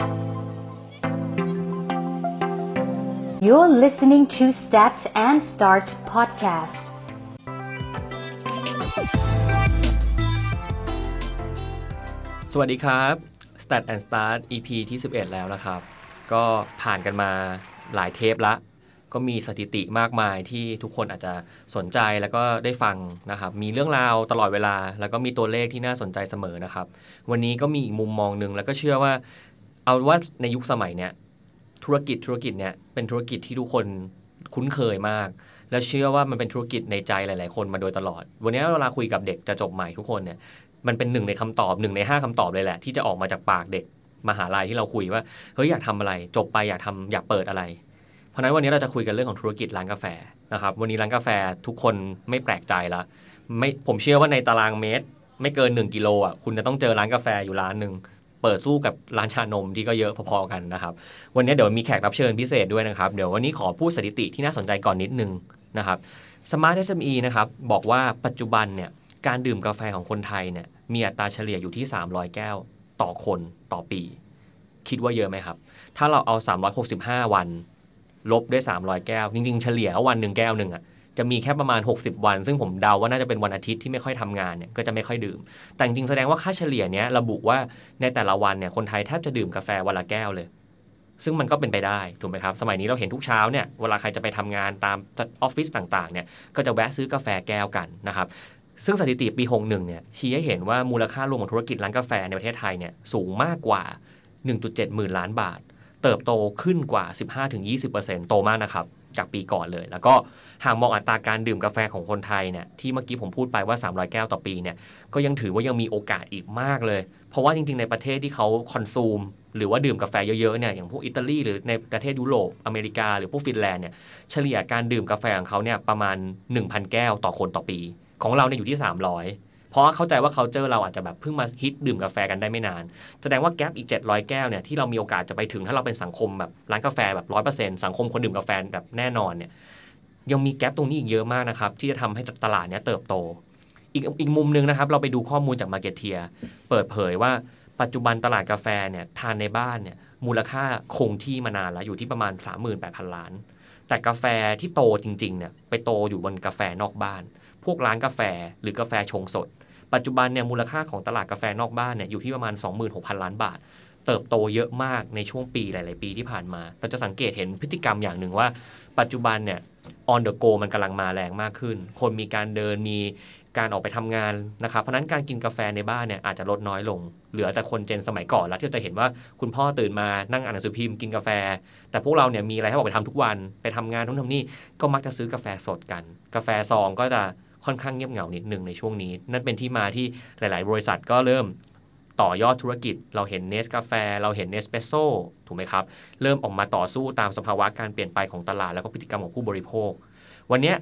You're listening to Stats and Start podcast. สวัสดีครับ Stat and Start EP ที่ 11 แล้วนะครับ ก็ผ่านกันมาหลายเทปละ ก็มีสถิติมากมายที่ทุกคนอาจจะสนใจแล้วก็ได้ฟังนะครับ มีเรื่องราวตลอดเวลา แล้วก็มีตัวเลขที่น่าสนใจเสมอนะครับ วันนี้ก็มีอีกมุมมองหนึ่งแล้วก็เชื่อว่า เอาว่าในยุคสมัยเนี้ยธุรกิจธุรกิจเนี่ยเป็นธุรกิจที่ทุกคนคุ้นเคยมาก และเชื่อว่ามันเป็นธุรกิจในใจหลาย ๆ คนมาโดยตลอด วันนี้เวลาคุยกับเด็กจะจบใหม่ทุกคนเนี่ยมันเป็นหนึ่งในคำตอบหนึ่งในห้าคำตอบเลยแหละ ที่จะออกมาจากปากเด็กมหาลัยที่เราคุยว่าเฮ้ยอยากทำอะไร จบไปอยากทำอยากเปิดอะไร เพราะฉะนั้นวันนี้เราจะคุยกันเรื่องของธุรกิจร้านกาแฟนะครับวันนี้ร้านกาแฟทุกคนไม่แปลกใจละไม่ผมเชื่อว่าในตารางเมตร ไม่เกิน 1กิโลอะคุณจะต้องเจอร้านกาแฟอยู่ร้านหนึ่ง เปิดสู้กับร้านชานมที่ก็เยอะพอๆกันนะครับ วันนี้เดี๋ยวมีแขกรับเชิญพิเศษด้วยนะครับ เดี๋ยววันนี้ขอพูดสถิติที่น่าสนใจก่อนนิดนึงนะครับ Smart SME นะครับบอกว่าปัจจุบันเนี่ยการดื่มกาแฟของคนไทยเนี่ยมีอัตราเฉลี่ยอยู่ที่ 300 แก้วต่อคนต่อปี คิดว่าเยอะไหมครับ ถ้าเราเอา 365 วัน ลบด้วย 300 แก้ว จริง ๆ เฉลี่ยวันหนึ่งแก้วหนึ่งอะ จะมีแค่ประมาณ 60 วัน ซึ่งผมเดาว่าน่าจะเป็นวันอาทิตย์ที่ไม่ค่อยทำงานเนี่ยก็จะไม่ค่อยดื่ม แต่จริงแสดงว่าค่าเฉลี่ยเนี้ยระบุว่าในแต่ละวันเนี่ยคนไทยแทบจะดื่มกาแฟวันละแก้วเลย ซึ่งมันก็เป็นไปได้ถูกไหมครับ สมัยนี้เราเห็นทุกเช้าเนี่ยเวลาใครจะไปทำงานตามออฟฟิศต่างๆเนี่ยก็จะแวะซื้อกาแฟแก้วกันนะครับซึ่งสถิติปี 61 เนี่ยชี้ให้เห็นว่ามูลค่ารวมของธุรกิจร้านกาแฟในประเทศไทยเนี่ยสูงมากกว่า 1.7 หมื่นล้านบาท เติบโตขึ้นกว่า 15-20%โตมากนะครับ จากปีก่อนเลย แล้วก็หากมองอัตราการดื่มกาแฟของคนไทยเนี่ยที่เมื่อกี้ผมพูดไปว่า 300 แก้วต่อปีเนี่ยก็ยังถือว่ายังมีโอกาสอีกมากเลย เพราะว่าจริงๆ ในประเทศที่เขาคอนซูม หรือว่าดื่มกาแฟเยอะๆเนี่ยอย่างพวกอิตาลีหรือในประเทศยุโรปอเมริกา หรือพวกฟินแลนด์เนี่ยเฉลี่ยการดื่มกาแฟของเขาเนี่ยประมาณ 1,000 แก้วต่อคนต่อปี ของเราเนี่ยอยู่ที่ 300 เพราะเข้าใจว่าเขาเจอเราอาจจะแบบเพิ่งมาฮิตดื่มกาแฟกันได้ไม่นาน แสดงว่าแกลบอีก 700 แก้วเนี่ยที่เรามีโอกาสจะไปถึงถ้าเราเป็นสังคมแบบร้านกาแฟแบบร้อยเปอร์เซ็นต์สังคมคนดื่มกาแฟแบบแน่นอนเนี่ยยังมีแกลบตรงนี้อีกเยอะมากนะครับที่จะทำให้ตลาดเนี้ยเติบโต อีกอีกมุมหนึงนะครับเราไปดูข้อมูลจาก Market t i e r เปิดเผยว่าปัจจุบันตลาดกาแฟเนี่ยทานในบ้านเนี่ยมูลค่าคงที่มานานแล้วอยู่ที่ประมาณ 38,000 ล้าน แต่กาแฟที่โตจริงๆเนี่ยไปโตอยู่บนกาแฟนอกบ้าน พวกร้านกาแฟหรือกาแฟชงสด ปัจจุบันเนี่ยมูลค่าของตลาดกาแฟนอกบ้านเนี่ยอยู่ที่ประมาณ 26,000 ล้านบาท เติบโตเยอะมากในช่วงปีหลาย ๆ ปีที่ผ่านมา เราจะสังเกตเห็นพฤติกรรมอย่างหนึ่งว่า ปัจจุบันเนี่ย on the go มันกำลังมาแรงมากขึ้น คนมีการเดินมีการออกไปทำงานนะครับเพราะนั้นการกินกาแฟในบ้านเนี่ยอาจจะลดน้อยลง เหลือแต่คนเจนสมัยก่อนแล้วที่จะเห็นว่าคุณพ่อตื่นมานั่งอ่านหนังสือพิมพ์กินกาแฟ แต่พวกเราเนี่ยมีอะไรให้ออกไปทำทุกวันไปทำงานทุกทำนี่ก็มักจะซื้อกาแฟสดกัน กาแฟซองก็จะ ค่อนข้างเงียบเหงานิดนึงในช่วงนี้ นั่นเป็นที่มาที่หลาย ๆ บริษัทก็เริ่มต่อยอดธุรกิจ เราเห็นเนสกาแฟ เราเห็นเนสเปโซถูกไหมครับ เริ่มออกมาต่อสู้ตามสภาวะการเปลี่ยนไปของตลาดแล้วก็พฤติกรรมของผู้บริโภค วันนี้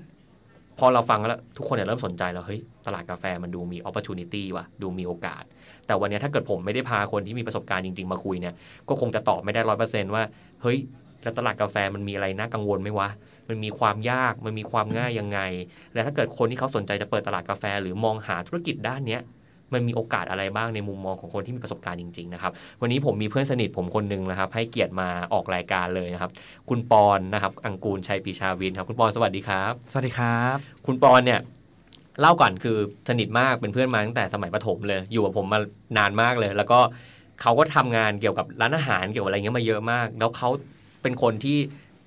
พอเราฟังแล้ว ทุกคนเนี่ยเริ่มสนใจแล้ว เฮ้ย ตลาดกาแฟมันดูมี opportunity ว่ะ ดูมีโอกาส แต่วันนี้ถ้าเกิดผมไม่ได้พาคนที่มีประสบการณ์จริง ๆ มาคุยเนี่ย ก็คงจะตอบไม่ได้ร้อยเปอร์เซนต์ว่า เฮ้ย แล้วตลาดกาแฟมันมีอะไรน่ากังวลไหมวะ มันมีความยากมันมีความง่ายยังไง และถ้าเกิดคนที่เขาสนใจจะเปิดตลาดกาแฟ หรือมองหาธุรกิจด้านเนี้ยมันมีโอกาสอะไรบ้างในมุมมองของคนที่มีประสบการณ์จริงๆนะครับ วันนี้ผมมีเพื่อนสนิทผมคนหนึ่งนะครับ ให้เกียรติมาออกรายการเลยนะครับ คุณปอนนะครับ อังกูลชัยปีชาวินครับ คุณปอนสวัสดีครับ สวัสดีครับ คุณปอนเนี่ยเล่าก่อนคือสนิทมากเป็นเพื่อนมาตั้งแต่สมัยประถมเลย อยู่กับผมมานานมากเลย แล้วก็เขาก็ทำงานเกี่ยวกับร้านอาหารเกี่ยวกับอะไรเงี้ยมาเยอะมาก แล้วเขาเป็นคนที่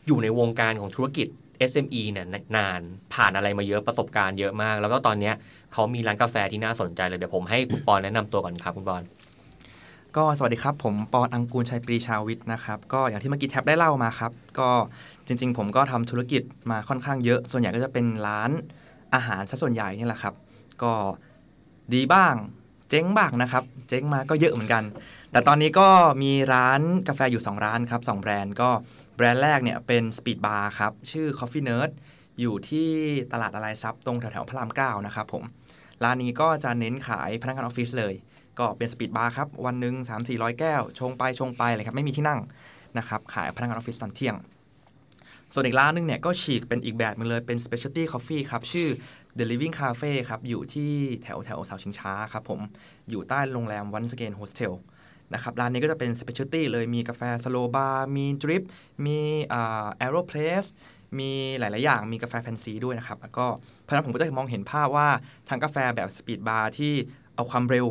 อยู่ในวงการของธุรกิจ SME เนี่ยนานผ่านอะไรมาเยอะประสบการณ์เยอะมาก แล้วก็ตอนเนี้ยเขามีร้านกาแฟที่น่าสนใจเลยเดี๋ยวผมให้คุณปอนแนะนำตัวก่อนครับคุณปอนก็สวัสดีครับ ผมปอนอังกูลชัยปรีชาวิทย์นะครับ ก็อย่างที่เมื่อกี้แท็บได้เล่ามาครับ ก็จริง ๆ ผมก็ทำธุรกิจมาค่อนข้างเยอะ ส่วนใหญ่ก็จะเป็นร้านอาหารซะส่วนใหญ่นี่แหละครับ ก็ดีบ้างเจ๊งบ้างนะครับ เจ๊งมาก็เยอะเหมือนกัน แต่ตอนนี้ก็มีร้านกาแฟอยู่ 2 ร้านครับ2แบรนด์ก็ แบรนด์แรกเนี่ยเป็น Speed Bar ครับ ชื่อ Coffee Nerd อยู่ที่ตลาดอะไรซับตรงแถวๆพระรามเก้านะครับผม ร้านนี้ก็จะเน้นขายพนักงานออฟฟิศเลย ก็เป็น speed bar ครับ วันหนึ่ง3 4 0 0 แก้ว ชงไปชงไปเลยครับ ไม่มีที่นั่งนะครับ ขายพนักงานออฟฟิศตอนเที่ยง ส่วนอีกร้านหนึ่งเนี่ยก็ฉีกเป็นอีกแบบหนึ่งเลยเป็น specialty coffee ครับ ชื่อ The Living Cafe ครับ อยู่ที่แถวแถวเสาชิงช้าครับผม อยู่ใต้โรงแรม Once Again Hostel นะครับร้านนี้ก็จะเป็น specialty เลยมีกาแฟ slow bar มี drip มีอ่า AeroPress มีหลาย ๆ อย่างมีกาแฟแฟนซีด้วยนะครับแล้วก็เพราะนั้นผมก็จะมองเห็นภาพว่าทางกาแฟแบบ speed bar ที่เอาความเร็ว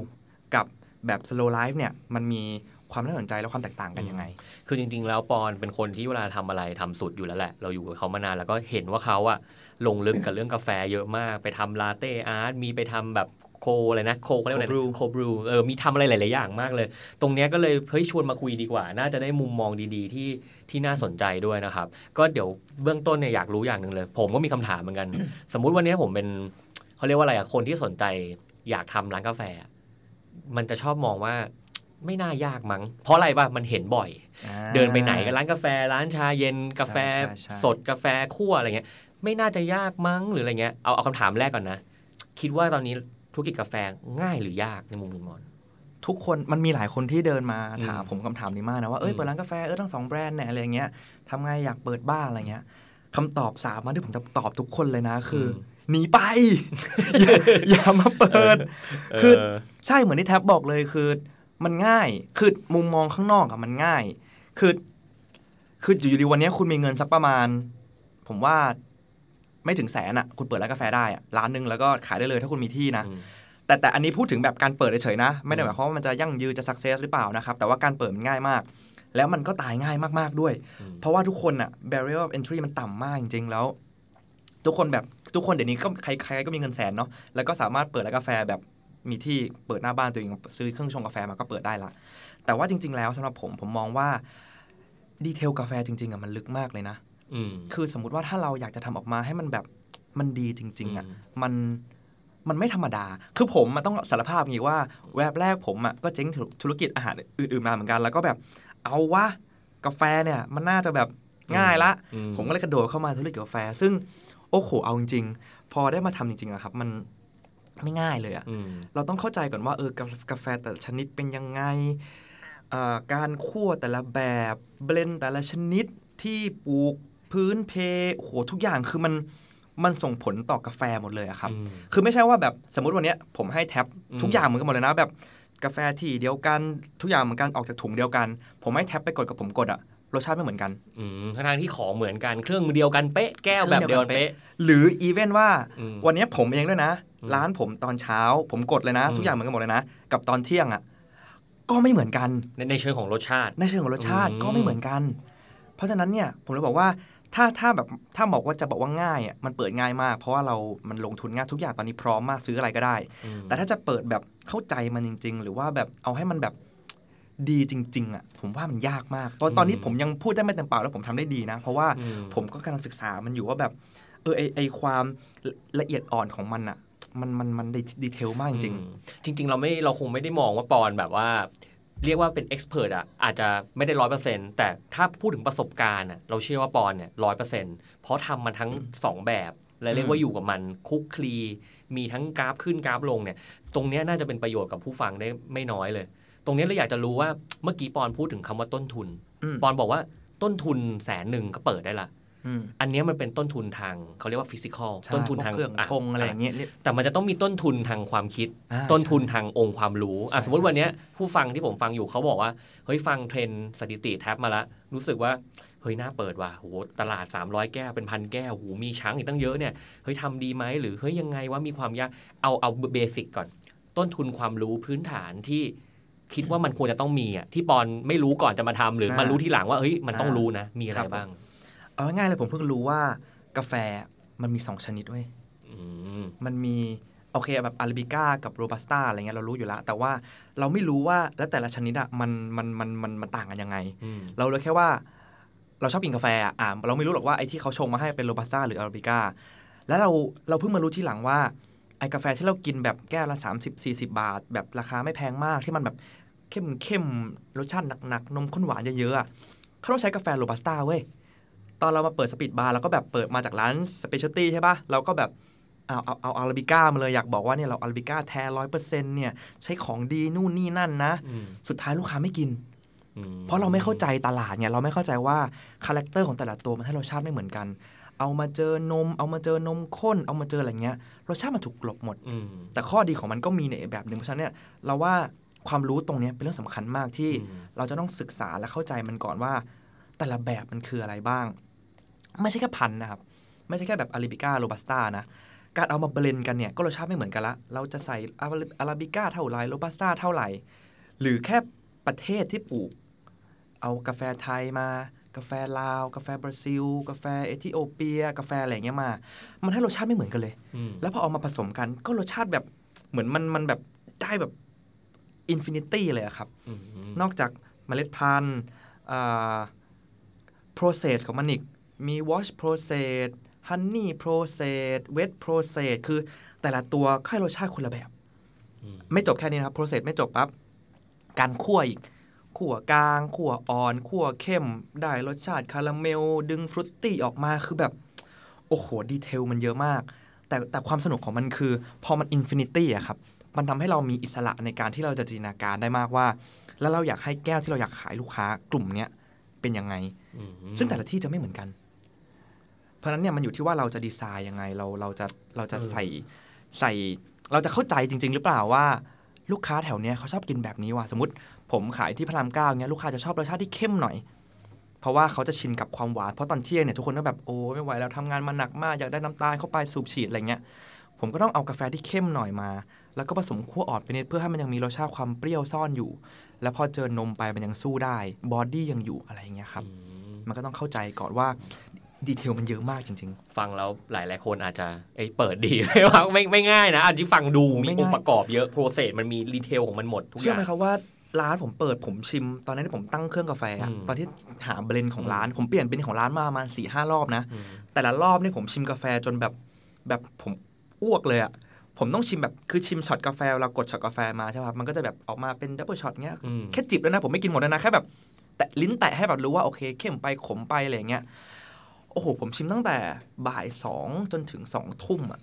กับแบบ slow life เนี่ยมันมีความน่าสนใจและความแตกต่างกันยังไง คือจริง ๆ แล้วปอนเป็นคนที่เวลาทำอะไรทำสุดอยู่แล้วแหละ เราอยู่กับเขามานานแล้วก็เห็นว่าเขาอะลงลึกกับเรื่องกาแฟเยอะมาก ไปทำลาเต้อาร์ต มีไปทำแบบ โคอะไรนะโคเขาเรียกว่าอะไร Cold brew โคบรูเออมีทำอะไรหลาย ๆ อย่างมากเลย ตรงเนี้ยก็เลยเฮ้ยชวนมาคุยดีกว่า น่าจะได้มุมมองดี ๆ ที่ที่น่าสนใจด้วยนะครับ ก็เดี๋ยวเบื้องต้นเนี่ยอยากรู้อย่างหนึ่งเลย ผมก็มีคำถามเหมือนกัน สมมุติวันนี้ผมเป็นเขาเรียกว่าอะไรอะคนที่สนใจอยากทำร้านกาแฟ มันจะชอบมองว่าไม่น่ายากมั้ง เพราะอะไรป่ะมันเห็นบ่อยอ่าเดินไปไหนก็ร้านกาแฟ ร้านชาเย็น กาแฟใช่ใช่สดกาแฟคั่วอะไรเงี้ย ไม่น่าจะยากมั้งหรืออะไรเงี้ยเอาเอาคำถามแรกก่อนนะ คิดว่าตอนนี้ ธุรกิจกาแฟง่ายหรือยากในมุมคุณมอนทุกคนมันมีหลายคนที่เดินมาอืมถามผมคำถามนี้มากนะว่าเอ้ยอืมเปิดร้านกาแฟเออทั้งสองแบรนด์เนี่ยอะไรอย่างเงี้ยทำไงอยากเปิดบ้านอะไรเงี้ยคำตอบสามอันที่ผมจะตอบทุกคนเลยนะคืออหนีไปอย่าอย่ามาเปิด คือใช่เหมือนที่แท็บบอกเลยคือ มันง่ายคือมุมมองข้างนอกอะมันง่าย คือ คืออยู่ดีวันนี้คุณมีเงินสักประมาณ ผมว่า ไม่ถึงแสนอะคุณเปิดร้านกาแฟได้อะร้านหนึ่งแล้วก็ขายได้เลยถ้าคุณมีที่นะอืมแต่แต่อันนี้พูดถึงแบบการเปิดเฉยๆนะ ไม่ได้หมายความว่ามันจะยั่งยืนจะสักเซสหรือเปล่านะครับ แต่ว่าการเปิดมันง่ายมาก แล้วมันก็ตายง่ายมากๆด้วยอืมเพราะว่าทุกคนอะ barrier of entry มันต่ำมากจริงๆแล้ว ทุกคนแบบทุกคนเดี๋ยวนี้ก็ใครใครก็มีเงินแสนเนาะแล้วก็สามารถเปิดร้านกาแฟแบบมีที่เปิดหน้าบ้านตัวเองซื้อเครื่องชงกาแฟมาก็เปิดได้ละแต่ว่าจริง ๆ แล้วสำหรับผมผมมองว่าดีเทลกาแฟจริงๆอะมันลึกมากเลยนะอืม คือสมมุติว่าถ้าเราอยากจะทำออกมาให้มันแบบมันดีจริง ๆอะอืมมันมันไม่ธรรมดา คือผมมันต้องสารภาพอย่างนี้ว่า แวบแรกผมอะก็เจ๊งธุรกิจอาหารอื่นๆมาเหมือนกัน แล้วก็แบบ เอาวะกาแฟเนี่ย มันน่าจะแบบง่ายละอืผมก็เลยกระโดดเข้ามาธุรกิจกาแฟ ซึ่งโอ้โหเอาจริงๆ พอได้มาทำจริงๆอะครับ มันไม่ง่ายเลยอะอืมเราต้องเข้าใจก่อนว่าเออกากาแฟแต่ละชนิดเป็นยังไงเอ่อการคั่วแต่ละแบบเบลนด์แต่ละชนิดที่ปลูก พื้นเพโอ้โหทุกอย่างคือมันมันส่งผลต่อกาแฟหมดเลยอะครับอืมคือไม่ใช่ว่าแบบสมมติวันเนี้ยผมให้แท็บอืมทุกอย่างเหมือนกันหมดเลยนะแบบกาแฟที่เดียวกันทุกอย่างเหมือนกันออกจากถุงเดียวกัน ผมให้แท็บไปกดกับผมกดอะรสชาติไม่เหมือนกันอืมทั้งๆที่ของเหมือนกันเครื่องมือเดียวกันเป๊ะแก้วแบบเดียวกันเป๊ะ หรืออีเวนว่าอืมวันเนี้ยผมเองด้วยนะอืมร้านผมตอนเช้า ผมกดเลยนะอืมทุกอย่างเหมือนกันหมดเลยนะ กับตอนเที่ยงอะก็ไม่เหมือนกันในในเชิงของรสชาติ ในเชิงของรสชาติอืมก็ไม่เหมือนกัน เพราะฉะนั้นเนี่ยผมเลยบอกว่า ถ้าถ้าแบบถ้าบอกว่าจะบอกว่าง่ายอะมันเปิดง่ายมาก เพราะว่าเรา มันลงทุนง่ายทุกอย่างตอนนี้พร้อมมากซื้ออะไรก็ได้อืมแต่ถ้าจะเปิดแบบเข้าใจมันจริง ๆ หรือว่าแบบเอาให้มันแบบดีจริง ๆอะผมว่ามันยากมาก ตอนตอนนี้ผมยังพูดได้ไม่เต็มปากแล้วผมทำได้ดีนะ เพราะว่าอืมผมก็กำลังศึกษามันอยู่ว่าแบบเออไอไอความละเอียดอ่อนของมันอะมันมันมันดีเทลมากจริงอืมจริง ๆ เราไม่เราคงไม่ได้มองว่าปอนแบบว่า เรียกว่าเป็นเอ็กซ์เพรสอะอาจจะไม่ได้ร้อยเปอร์เซ็นแต่ถ้าพูดถึงประสบการณ์อะเราเชื่อว่าปอนเนี่ยร้อยเปอร์เซ็นเพราะทำมาทั้งสองแบบ และเรียกว่าอยู่กับมันคลุกคลี มีทั้งกราฟขึ้นกราฟลงเนี่ย ตรงเนี้ยน่าจะเป็นประโยชน์กับผู้ฟังได้ไม่น้อยเลย ตรงเนี้ยเราอยากจะรู้ว่าเมื่อกี้ปอนพูดถึงคำว่าต้นทุนอืมปอนบอกว่าต้นทุนแสนหนึ่งก็เปิดได้ละ อืมอันเนี้ยมันเป็นต้นทุนทางเขาเรียกว่า physical ใช่ต้นทุนพวกทางเครื่องชงอะไรอย่างเงี้ยเรียกแต่มันจะต้องมีต้นทุนทางความคิดอ่าต้นทุนใช่ทางองค์ความรู้อะใช่สมมติใช่วันเนี้ยผู้ฟังที่ผมฟังอยู่เขาบอกว่าเฮ้ยฟังเทรนด์สถิติแท็บมาแล้วรู้สึกว่าเฮ้ยน่าเปิดว่ะโหตลาด 300 แก้วเป็นพันแก้วโหมีช้างอีกตั้งเยอะเนี่ยเฮ้ยทำดีไหมหรือเฮ้ยยังไงว่ามีความยากเอาเอา basic ก่อน ต้นทุนความรู้พื้นฐานที่คิดว่ามันควรจะต้องมีอะที่ปอนไม่รู้ก่อนจะมาทำหรืออ่ามารู้ทีหลังว่าเฮ้ยมันต้องอ่ารู้รู้นะ มีอะไรครับผมบ้าง เอาง่ายๆเลยผมเพิ่งรู้ว่ากาแฟมันมีสองชนิดเว้ยอืมมันมีโอเคแบบอาราบิก้ากับโรบัสต้าอะไรเงี้ยเรารู้อยู่แล้ว แต่ว่าเราไม่รู้ว่าแล้วแต่ละชนิดอะมันมันมันมันมันต่างกันยังไงอืมเราเลยแค่ว่า เราชอบกินกาแฟอะอ่าเราไม่รู้หรอกว่าไอ้ที่เขาชงมาให้เป็นโรบัสต้าหรืออาราบิก้าแล้วเราเราเพิ่งมารู้ทีหลังว่าไอ้กาแฟที่เรากินแบบแก้วละ 30 40 บาท แบบราคาไม่แพงมากที่มันแบบเข้มเข้มรสชาติหนักๆนมข้นหวานเยอะๆอะเขาต้องใช้กาแฟโรบัสต้าเว้ย ตอนเรามาเปิด speed bar เราก็แบบเปิดมาจากร้าน specialty ใช่ปะเราก็แบบเอาเอาเอาอาราบิก้ามาเลยอยากบอกว่าเนี่ยเราอาราบิก้าแท้ร้อยเปอร์เซ็นต์เนี่ยใช้ของดีนู่นนี่นั่นนะอืมสุดท้ายลูกค้าไม่กินอืมเพราะเราไม่เข้าใจตลาดเนี่ยเราไม่เข้าใจว่า character ของแต่ละตัวมันให้รสชาติไม่เหมือนกัน เอามาเจอนม เอามาเจอนมข้น เอามาเจออะไรเงี้ยรสชาติมันถูกกลบหมดอืมแต่ข้อดีของมันก็มีในอีกแบบหนึ่งเพราะฉะนั้นเนี่ยเราว่าความรู้ตรงเนี้ยเป็นเรื่องสำคัญมากที่อืมเราจะต้องศึกษาและเข้าใจมันก่อนว่า แต่ละแบบมันคืออะไรบ้าง ไม่ใช่แค่พันธุ์นะครับ ไม่ใช่แค่แบบอาราบิก้าโรบัสต้านะ การเอามา blend กันเนี่ยก็รสชาติไม่เหมือนกันละ เราจะใส่อาราบิก้าเท่าไหร่โรบัสต้าเท่าไหร่ หรือแค่ประเทศที่ปลูก เอากาแฟไทยมา กาแฟลาว กาแฟบราซิล กาแฟเอธิโอเปีย กาแฟอะไรอย่างเงี้ยมา มันให้รสชาติไม่เหมือนกันเลยอืมแล้วพอเอามาผสมกันก็รสชาติแบบเหมือนมันมันแบบได้แบบ infinity เลยอะครับอืมนอกจากเมล็ดพันธุ์อ่า process ของมันอีก มี wash process honey process wet process คือแต่ละตัวก็ให้รสชาติคนละแบบอืมไม่จบแค่นี้นะครับ process ไม่จบปั๊บการคั่วอีกคั่วกลางคั่วอ่อนคั่วเข้ม ได้รสชาติคาราเมล ดึง fruity ออกมาคือแบบ โอ้โห detail มันเยอะมาก แต่แต่ความสนุกของมันคือ พอมัน infinity อะครับ มันทำให้เรามีอิสระในการที่เราจะจินตนาการได้มากว่า แล้วเราอยากให้แก้วที่เราอยากขายลูกค้ากลุ่มเนี้ยเป็นยังไงอืมซึ่งแต่ละที่จะไม่เหมือนกัน เพราะฉะนั้นเนี่ยมันอยู่ที่ว่าเราจะดีไซน์ยังไงเราเราจะเราจะใส่ใส่เราจะเข้าใจจริง ๆ หรือเปล่าว่าลูกค้าแถวเนี้ยเขาชอบกินแบบนี้ว่ะสมมติ ผมขายที่พระรามเก้าเนี่ยลูกค้าจะชอบรสชาติที่เข้มหน่อย เพราะว่าเขาจะชินกับความหวานเพราะตอนเที่ยงเนี่ยทุกคนก็แบบโอ้ไม่ไหวแล้วทำงานมาหนักมากอยากได้น้ำตาลเข้าไปสูบฉีดอะไรเงี้ยผมก็ต้องเอากาแฟที่เข้มหน่อยมา แล้วก็ผสมคั่วอ่อนไปนิดเพื่อให้มันยังมีรสชาติความเปรี้ยวซ่อนอยู่ แล้วพอเจอนมไปมันยังสู้ได้ body ยังอยู่อะไรอย่างเงี้ยครับอืมมันก็ต้องเข้าใจก่อนว่า detail มันเยอะมากจริงฟังแล้วหลายหลายๆคนอาจจะเอ้ยเปิดดีไหมวะไม่ไม่ง่ายนะอันที่ฟังดูโอ้ไม่ง่ายค์ประกอบเยอะ process มันมี detail ของมันหมดทุกๆอย่างเชื่อไหมครับว่าร้านผมเปิดผมชิม ตอนนั้นที่ผมตั้งเครื่องกาแฟอะอืมตอนที่หา blend ของร้าน ผมเปลี่ยน blend ของร้านมาประมาณสี่ห้ารอบนะอืมแต่ละรอบนี่ผมชิมกาแฟจนแบบแบบผมอ้วกเลยอะผมต้องชิมแบบคือชิมช็อตกาแฟเรากดช็อตกาแฟมาใช่ไหมครับมันก็จะแบบออกมาเป็น double shot เงี้ยอืมแค่จิบแล้วนะผมไม่กินหมดแล้วนะแค่แบบแตะลิ้นแตะให้แบบรู้ว่าโอเคเข้มไปขมไปอะไรอย่างเงี้ย โอ้โห ผมชิมตั้งแต่บ่ายสองจนถึงสองทุ่มอะ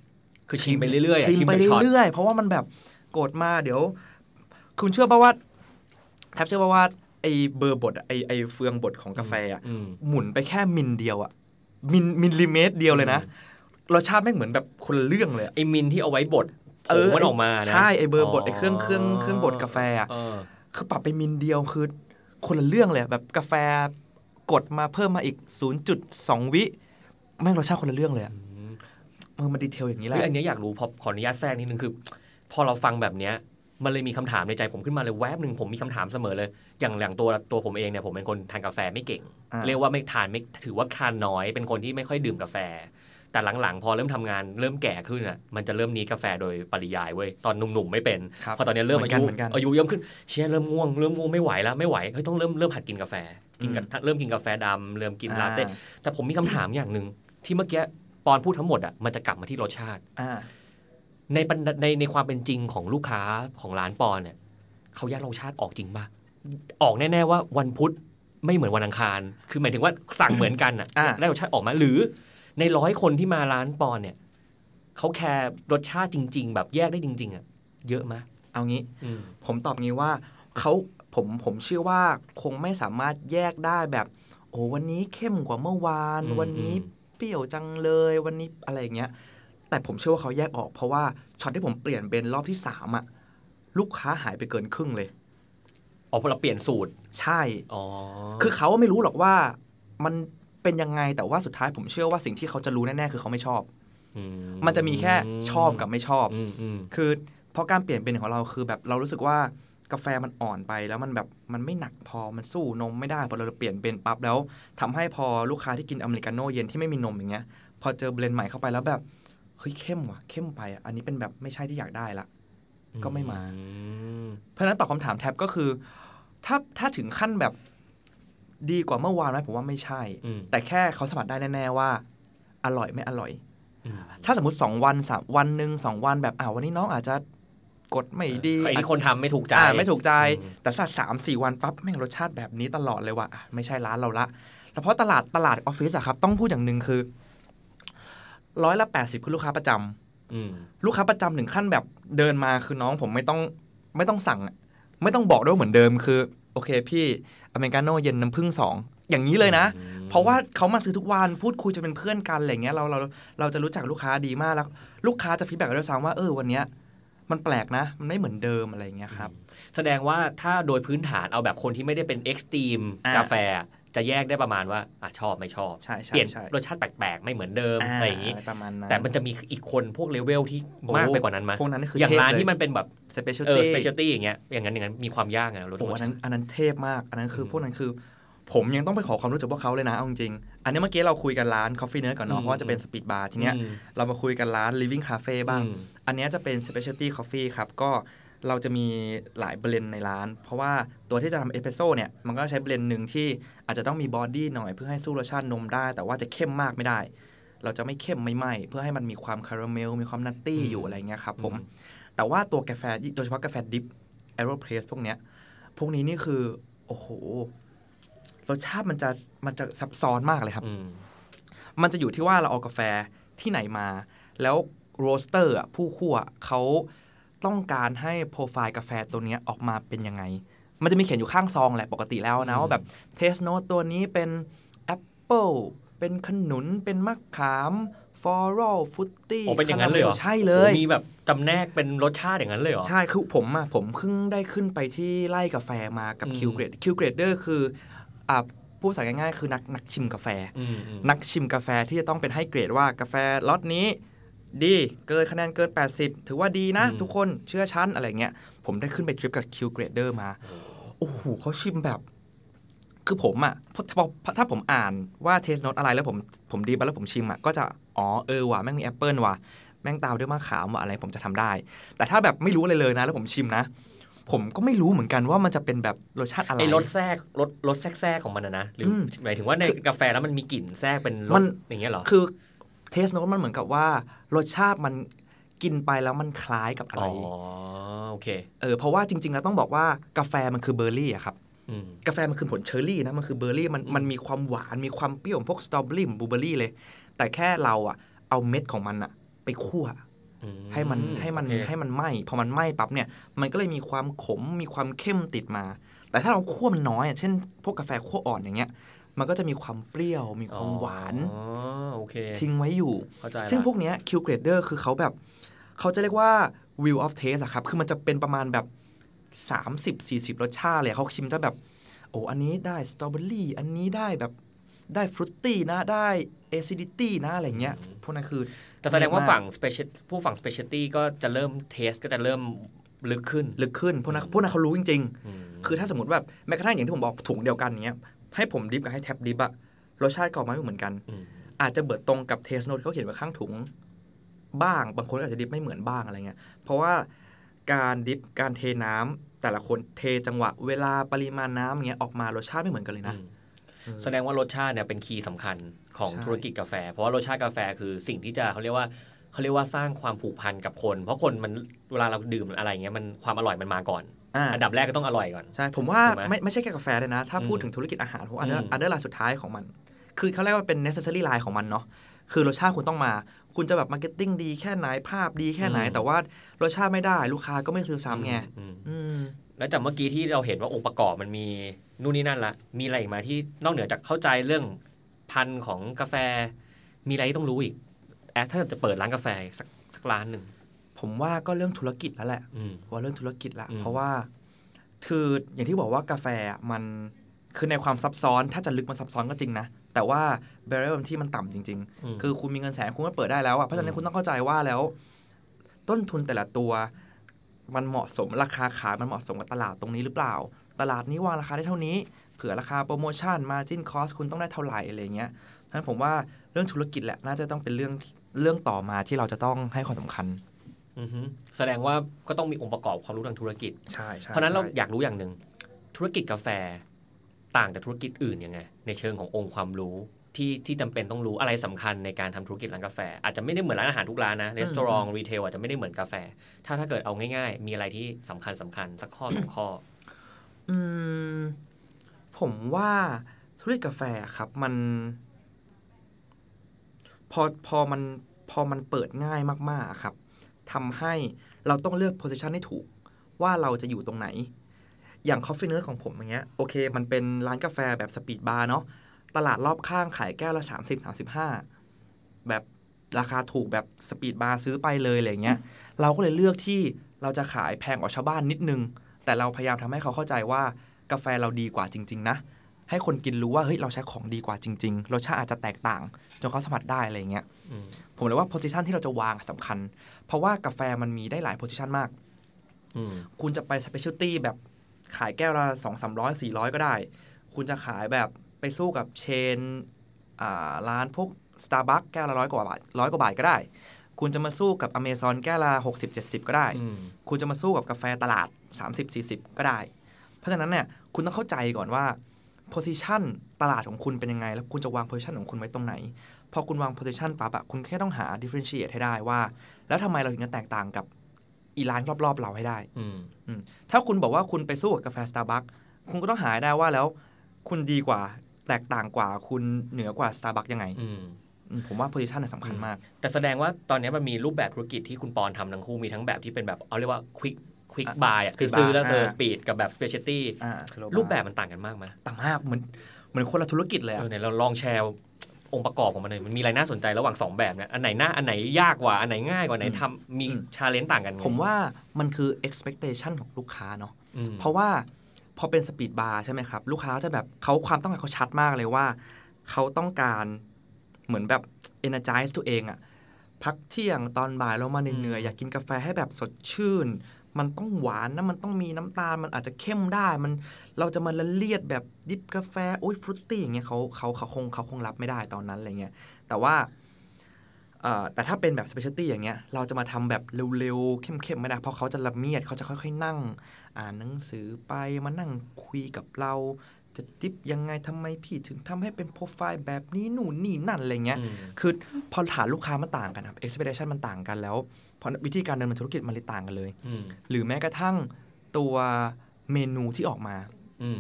คือชิมไปเรื่อยๆอะชิมไปแบบช็อตเรื่อยๆเพราะว่ามันแบบกดมาเดี๋ยว คุณเชื่อป่าว่าแทบเชื่อป่าว่าไอburr บดอะไอไอเฟืองบดของกาแฟอะอืมหมุนไปแค่มิลเดียวอะมิลมิลลิเมตรเดียวเลยนะรสชาติไม่งเหมือนแบบคนละเรื่องเลยอะไอมินที่เอาไว้บดเออผงมันออกมานะใช่ไอ burr บดไอเครื่องเครื่องเครื่องบดกาแฟอะเออคือปรับไปมิลเดียวคือคนละเรื่องเลยอะแบบกาแฟ กดมาเพิ่มมาอีก 0.2 วิแม่งรสชาติคนละเรื่องเลยอะอืมเออมัน detail อย่างนี้แหเฮ้ละยอันเนี้ยอยากรู้พอขออนุญาตแทรกนิดนึงคือ พอเราฟังแบบเนี้ยมันเลยมีคำถามในใจผมขึ้นมาเลยแวบหนึ่งผมมีคำถามเสมอเลย อย่างอย่างตัวตัวผมเองเนี่ยผมเป็นคนทานกาแฟไม่เก่งอ่าเรียกว่าไม่ทานไม่ถือว่าทานน้อย เป็นคนที่ไม่ค่อยดื่มกาแฟ แต่หลังๆ พอเริ่มทำงานเริ่มแก่ขึ้นอะมันจะเริ่มนี้กาแฟโดยปริยายเว้ยตอนหนุ่มๆไม่เป็นครับพอตอนนี้เริ่มอายุเหมือนกันเหมือนกันอายุเยอะขึ้นเชียเริ่มง่วงเริ่มง่วงไม่ไหวแล้วไม่ไหวเฮ้ยต้องเริ่มเริ่มหัดกินกาแฟกินกับเริ่มกินกาแฟดำเริ่มกินลาเต้อ่าแต่ผมมีคำถามอย่างหนึ่งที่เมื่อกี้ปอนพูดทั้งหมดอะมันจะกลับมาที่รสชาติอ่าในบรรดาในในความเป็นจริงของลูกค้าของร้านปอนเนี่ยเขาแยกรสชาติออกจริงป่ะออกแน่ๆว่าวันพุธไม่เหมือนวันอังคาร คือหมายถึงว่าสั่งเหมือนกันอะอ่าได้รสชาติออกมาหรือ ในร้อยคนที่มาร้านปอนเนี่ยเขาแคร์รสชาติจริง ๆ แบบแยกได้จริง ๆอะเยอะไหมยเอางี้อืมผมตอบงี้ว่าเขาผมผมเชื่อว่าคงไม่สามารถแยกได้แบบ โอ้วันนี้เข้มกว่าเมื่อวานอืมวันนี้อืมเปรี้ยวจังเลยวันนี้อะไรอย่างเงี้ย แต่ผมเชื่อว่าเขาแยกออกเพราะว่าช็อตที่ผมเปลี่ยนเป็นรอบที่สามอะลูกค้าหายไปเกินครึ่งเลยออกพอเราเปลี่ยนสูตร ใช่ อ๋อ คือเขาไม่รู้หรอกว่ามัน เป็นยังไงแต่ว่าสุดท้ายผมเชื่อว่าสิ่งที่เขาจะรู้แน่ๆคือเขาไม่ชอบอืมันจะมีแค่ชอบกับไม่ชอบอืมอืมคือเพราะการเปลี่ยนเป็นของเราคือแบบเรารู้สึกว่ากาแฟมันอ่อนไปแล้วมันแบบมันไม่หนักพอมันสู้นมไม่ได้พอเราเปลี่ยนเป็นปั๊บแล้วทำให้พอลูกค้าที่กินอเมริกาโน่เย็นที่ไม่มีนมอย่างเงี้ย พอเจอเบลนด์ใหม่เข้าไปแล้วแบบเฮ้ยเข้มว่ะเข้มไปอะอันนี้เป็นแบบไม่ใช่ที่อยากได้ละก็ไม่มาอืมเพราะฉะนั้นตอบคำถามแท็บก็คือ ถ้าถ้าถึงขั้นแบบ ดีกว่าเมื่อวานไหมผมว่าไม่ใช่อืมแต่แค่เขาสัมผัสได้แน่ ๆ ว่า อร่อยไม่อร่อยอืมถ้าสมมติ2วันสามวันหนึ่งสองวันแบบอ่าวันนี้น้องอาจจะกดไม่ดีไอ้นี่คนทำไม่ถูกใจอ่าไม่ถูกใจอืมแต่สักสามสี่วันปั๊บแม่งรสชาติแบบนี้ตลอดเลยว่ะอะไม่ใช่ร้านเราละแล้วเพราะตลาดตลาดออฟฟิศอะครับ ต้องพูดอย่างหนึ่งคือร้อยละแปดสิบคือลูกค้าประจำอืมลูกค้าประจำถึงขั้นแบบเดินมาคือน้องผมไม่ต้องไม่ต้องสั่งอะไม่ต้องบอกด้วยเหมือนเดิมคือ โอเคพี่อเมริกาโน่เย็นน้ำผึ้งสองอย่างนี้เลยนะอืมเพราะว่าเขามาซื้อทุกวันพูดคุยจะเป็นเพื่อนกันอะไรเงี้ยเราเราเราจะรู้จักลูกค้าดีมากแล้ว ลูกค้าจะ feedback ด้วยซ้ำว่าเออวันเนี้ยมันแปลกนะ มันไม่เหมือนเดิมอะไรอย่างเงี้ยครับ แสดงว่าถ้าโดยพื้นฐานเอาแบบคนที่ไม่ได้เป็น extremeอ่ากาแฟ จะแยกได้ประมาณว่าอะชอบไม่ชอบใช่ใช่เปลี่ยนใช่รสชาติแปลกๆ ไม่เหมือนเดิมอะไรอย่างนี้ประมาณนั้นแต่มันจะมีอีกคนพวกเลเวลที่โอ้มากไปกว่านั้นไหมพวกนั้นนี่คืออย่างเทพร้านเลยที่มันเป็นแบบ special เออ specialty อย่างเงี้ยอย่างนั้นอย่างนั้นมีความยากไงรสโอ้รอัสนนั้นชาติอันนั้นเทพมาก อันนั้นคืออืมพวกนั้นคือผมยังต้องไปขอความรู้จากพวกเขาเลยนะเอาจริงๆอันนี้เมื่อกี้เราคุยกันร้าน Coffee Nerd ก่อนเนาะอืมเพราะว่าจะเป็น speed bar ทีเนี้ยอืมเรามาคุยกันร้าน Living Cafe บ้างอืมอันเนี้ยจะเป็น Specialty Coffee ครับก็ เราจะมีหลาย blend ในร้าน เพราะว่าตัวที่จะทำเอสเปรสโซ่เนี่ยมันก็ใช้ blend หนึ่งที่อาจจะต้องมี body หน่อยเพื่อให้สู้รสชาตินมได้ แต่ว่าจะเข้มมากไม่ได้ เราจะไม่เข้มไม่ไหมเพื่อให้มันมีความคาราเมลมีความ nutty อืมอยู่อะไรเงี้ยครับผมอืมแต่ว่าตัวกาแฟโดยเฉพาะกาแฟ drip AeroPress พวกเนี้ยพวกนี้นี่คือ โอ้โหรสชาติมันจะมันจะซับซ้อนมากเลยครับอืมมันจะอยู่ที่ว่าเราเอากาแฟที่ไหนมา แล้ว roaster อะผู้คั่วเขา ต้องการให้โปรไฟล์กาแฟตัวเนี้ยออกมาเป็นยังไง มันจะมีเขียนอยู่ข้างซองแหละปกติแล้วนะอืมว่าแบบ taste note ตัวนี้เป็นแอปเปิลเป็นขนุนเป็นมะขาม floral fruity โอ้เป็นอย่างนั้นเลยเหรอ ใช่เลยโอ้มีแบบจำแนกเป็นรสชาติอย่างนั้นเลยเหรอ ใช่คือผมอะผมเพิ่งได้ขึ้นไปที่ไร่กาแฟมากับอืม Q grade Q grader คืออ่าผู้สายง่ายๆ คือนักนักชิมกาแฟอืมอืมนักชิมกาแฟที่จะต้องเป็นให้เกรดว่ากาแฟล็อตนี้ ดีเกินคะแนนเกิน 80 ถือว่าดีนะ ทุกคนเชื่อชั้นอะไรเงี้ย ผมได้ขึ้นไปทริปกับ Q grader มา โอ้โหเขาชิมแบบ คือผมอะพอพอถ้าผมอ่านว่า taste note อะไรแล้วผมผมดีไปแล้วผมชิมอะก็จะ อ๋อ เออว่ะแม่งมีแอปเปิลว่ะ แม่งตามด้วยมะขามว่ะอะไรผมจะทำได้ แต่ถ้าแบบไม่รู้อะไรเลยนะ แล้วผมชิมนะ ผมก็ไม่รู้เหมือนกันว่ามันจะเป็นแบบรสชาติอะไรไอ้รสแทรกรสรสแทรกแทรกของมันนะนะหรืออมหมายถึงว่าในกาแฟแล้วมันมีกลิ่นแทรกเป็นรมัสนอย่างเงี้ยเหรอคือ taste note มันเหมือนกับว่ารสชาติมันกินไปแล้วมันคล้ายกับอะไร อ๋อ โอเค เออ เพราะว่าจริง ๆ แล้วต้องบอกว่ากาแฟมันคือเบอร์รี่อะครับอืมกาแฟมันคือผลเชอร์รี่นะ มันคือเบอร์รี่ มันอืมมันมีความหวาน มีความเปรี้ยวของพวกสตรอเบอรี่บลูเบอร์รี่เลย แต่แค่เราอะเอาเม็ดของมันอะไปคั่วอืให้มันให้มันโอเคให้มันไหม้พอมันไหม้ปั๊บเนี่ย มันก็เลยมีความขม มีความเข้มติดมา แต่ถ้าเราคั่วมันน้อยอะเช่น พวกกาแฟคั่วอ่อนอย่างเงี้ย มันก็จะมีความเปรี้ยว มีความหวานอ๋อโอเคทิ้งไว้อยู่เข้าใจละซึ่งพวกเนี้ย Q grader คือเขาแบบ เขาจะเรียกว่า wheel of taste อะครับ คือมันจะเป็นประมาณแบบ 30-40 รสชาติเลยเขาชิมจะแบบ โอ้อันนี้ได้สตรอเบอรี่อันนี้ได้แบบได้ fruity นะได้ acidity นะอะไรเงี้ยพวกนั้นคือ แต่แสดงว่าเยอะมกฝั่ง special พวกฝั่ง specialty ก็จะเริ่ม taste ก็จะเริ่มลึกขึ้น ลึกขึ้น พวกนั้นพวกนั้นเขารู้จริงมๆคือถ้าสมมติแบบแม้กระทั่งอย่างที่ผมบอกถุงเดียวกันเนี้ย ให้ผม drip กับให้แท็บ drip อะรสชาติก็ออกมาไม่เหมือนกันมอาจจะเบิดตรงกับ taste note เขาเขียนไว้ข้างถุงบ้าง บางคนอาจจะ drip ไม่เหมือนบ้างอะไรเงี้ย เพราะว่าการ drip การเทน้ำแต่ละคนเทจังหวะ เวลาปริมาณน้ำอย่างเงี้ยออกมารสชาติไม่เหมือนกันเลยนะอืมแสดงว่ารสชาติเนี่ยเป็น key สำคัญของใช่ธุรกิจกาแฟ เพราะว่ารสชาติกาแฟคือสิ่งที่จะเขาเรียกว่าเขาเรียกว่าสร้างความผูกพันกับคน เพราะคนมันเวลาเราดื่มอะไรเงี้ยมันความอร่อยมันมาก่อน อ่าอันดับแรกก็ต้องอร่อยก่อน ใช่ ผมว่าถูกไหมไม่ไม่ใช่แค่กาแฟเลยนะ ถ้าพูดอืมถึงธุรกิจอาหารผม under อืม underline สุดท้ายของมัน คือเขาเรียกว่าเป็น necessary line ของมันเนาะคือรสชาติคุณต้องมา คุณจะแบบ marketing ดีแค่ไหนภาพดีแค่ไหน แต่ว่ารสชาติไม่ได้ลูกค้าก็ไม่ซื้อซ้ำไงอืมอืมแล้วจากเมื่อกี้ที่เราเห็นว่าองค์ประกอบมันมีนู่นนี่นั่นละมีอะไรอีกไหมที่นอกเหนือจากเข้าใจเรื่องพันธุ์ของกาแฟ มีอะไรที่ต้องรู้อีกแอดถ้าจะเปิดร้านกาแฟสักสักร้านหนึ่ง ผมว่าก็เรื่องธุรกิจแล้วแหละอืมว่าเรื่องธุรกิจละอืมเพราะว่าคืออย่างที่บอกว่ากาแฟอะมันคือในความซับซ้อนถ้าจะลึกมันซับซ้อนก็จริงนะ แต่ว่าเบร r เ r ที่มันต่ำจริงอืมๆคือคุณมีเงินแสนคุณก็เปิดได้แล้วอะเพราะฉะนั้อืนมคุณต้องเข้าใจว่าแล้ว ต้นทุนแต่ละตัวมันเหมาะสมราคาขายมันเหมาะสมกับตลาดตรงนี้หรือเปล่า ตลาดนี้วางราคาได้เท่านี้ เผื่อราคาโปรโมชั่นมาจินคอสคุณต้องได้เท่าไหร่อะไรเงี้ยเพราะฉะนั้นผมว่าเรื่องธุรกิจแหละน่าจะต้องเป็นเรื่องเรื่องต่อมาที่เราจะต้องให้ความสำคัญอือฮึ แสดงว่าก็ต้องมีองค์ประกอบความรู้ทางธุรกิจใช่ใช่เพราะฉะนั้นเราอยากรู้อย่างหนึ่งธุรกิจกาแฟต่างจากธุรกิจอื่นยังไง ในเชิงขององค์ความรู้ที่ที่จำเป็นต้องรู้อะไรสำคัญในการทำธุรกิจร้านกาแฟ อาจจะไม่ได้เหมือนร้านอาหารทุกร้านนะรีสอร์ท retail อาจจะไม่ได้เหมือนกาแฟ ถ้าถ้าเกิดเอาง่าย ๆ มีอะไรที่สำคัญสำคัญสักข้อสองข้อ อืมผมว่าธุรกิจกาแฟครับมัน พอพอมันพอมันเปิดง่ายมากๆครับ ทำให้เราต้องเลือกโพ i ิชันให้ถูก ว่าเราจะอยู่ตรงไหน อย่าง Coffee Nerd ของผมอย่างเงี้ยโอเค มันเป็นร้านกาแฟแบบ speed bar เนาะตลาดรอบข้างขายแก้วละ 30 35 แบบราคาถูกแบบ speed bar ซื้อไปเลยอะไรเงี้ยเราก็เลยเลือกที่เราจะขายแพงกว่าชาวบ้านนิดนึง แต่เราพยายามทำให้เขาเข้าใจว่ากาแฟเราดีกว่าจริง ๆ นะ ให้คนกินรู้ว่าเฮ้ยเราใช้ของดีกว่าจริงๆรสชาติอาจจะแตกต่าง จนเขาสัมผัสได้อะไรอย่างเงี้ยอืมผมเลยว่า position ที่เราจะวางสำคัญ เพราะว่ากาแฟมันมีได้หลาย position มากอืมคุณจะไป specialty แบบขายแก้วละสองสามร้อยสี่ร้อยก็ได้ คุณจะขายแบบไปสู้กับ chain อ่าร้านพวก Starbucks แก้วละร้อยกว่าบาทร้อยกว่าบาทก็ได้ คุณจะมาสู้กับ Amazon แก้วละหกสิบเจ็ดสิบก็ได้อืมคุณจะมาสู้กับกาแฟตลาด30-40ก็ได้ เพราะฉะนั้นเนี่ยคุณต้องเข้าใจก่อนว่า position ตลาดของคุณเป็นยังไง แล้วคุณจะวาง position ของคุณไว้ตรงไหน พอคุณวาง position ปั๊บอะคุณแค่ต้องหา differentiate ให้ได้ว่า แล้วทำไมเราถึงจะแตกต่างกับอีร้านรอบๆเราให้ได้อืมอืมถ้าคุณบอกว่าคุณไปสู้กับกาแฟ Starbucks คุณก็ต้องหาให้ได้ว่าแล้ว คุณดีกว่าแตกต่างกว่าคุณเหนือกว่า Starbucks ยังไงอืมอืมผมว่า position น่ะสำคัญมาก แต่แสดงว่าตอนนี้มันมีรูปแบบธุรกิจที่คุณปอนทำทั้งคู่มีทั้งแบบที่เป็นแบบเอาเรียกว่า quick quick อะ buy อะ speed คือซื้อแล้ว buy เซอร์อ่า speed กับแบบ specialty อ่ารูปแบบมันต่างกันมากไหมต่างมากเหมือนเหมือนคนละธุรกิจเลยเออะอเนี่ยเราลองแชร์องค์ประกอบของมันหน่อยมันมีอะไรน่าสนใจระหว่างสองแบบเนี่ยอันไหนหน้าอันไหนยากกว่า อันไหนง่ายกว่าอันไหนทำมี challenge ต่างกันไงผมว่ามันคือ expectation ของลูกค้าเนาะอืมเพราะว่าพอเป็น speed bar ใช่ไหมครับ ลูกค้าจะแบบเขาความต้องการเขาชัดมากเลยว่า เขาต้องการเหมือนแบบ energize ตัวเองอะพักเที่ยงตอนบ่ายเรามาเหนื่อยๆอยากกินกาแฟให้แบบสดชื่น มันต้องหวานนะมันต้องมีน้ำตาลมันอาจจะเข้มได้มันเราจะมาละเลียดแบบดริปกาแฟโอ้ย fruity อย่างเงี้ยเขาเขาเขาคงเขาคงรับไม่ได้ตอนนั้นอะไรเงี้ยแต่ว่าแต่ถ้าเป็นแบบ specialty อย่างเงี้ยเราจะมาทำแบบเร็วๆ เข้มๆไม่ได้เพราะเขาจะละเมียดเขาจะค่อยๆนั่ง อ่านหนังสือไปมานั่งคุยกับเรา จะดริปยังไงทำไมพี่ถึงทำให้เป็นโปรไฟล์แบบนี้นู่นนี่นั่นอะไรเงี้ยอืมคือพอฐานลูกค้ามันต่างกันครับ expectation มันต่างกันแล้วพอวิธีการดำเนินธุรกิจมันเลยต่างกันเลยอืมหรือแม้กระทั่งตัวเมนูที่ออกมาอืม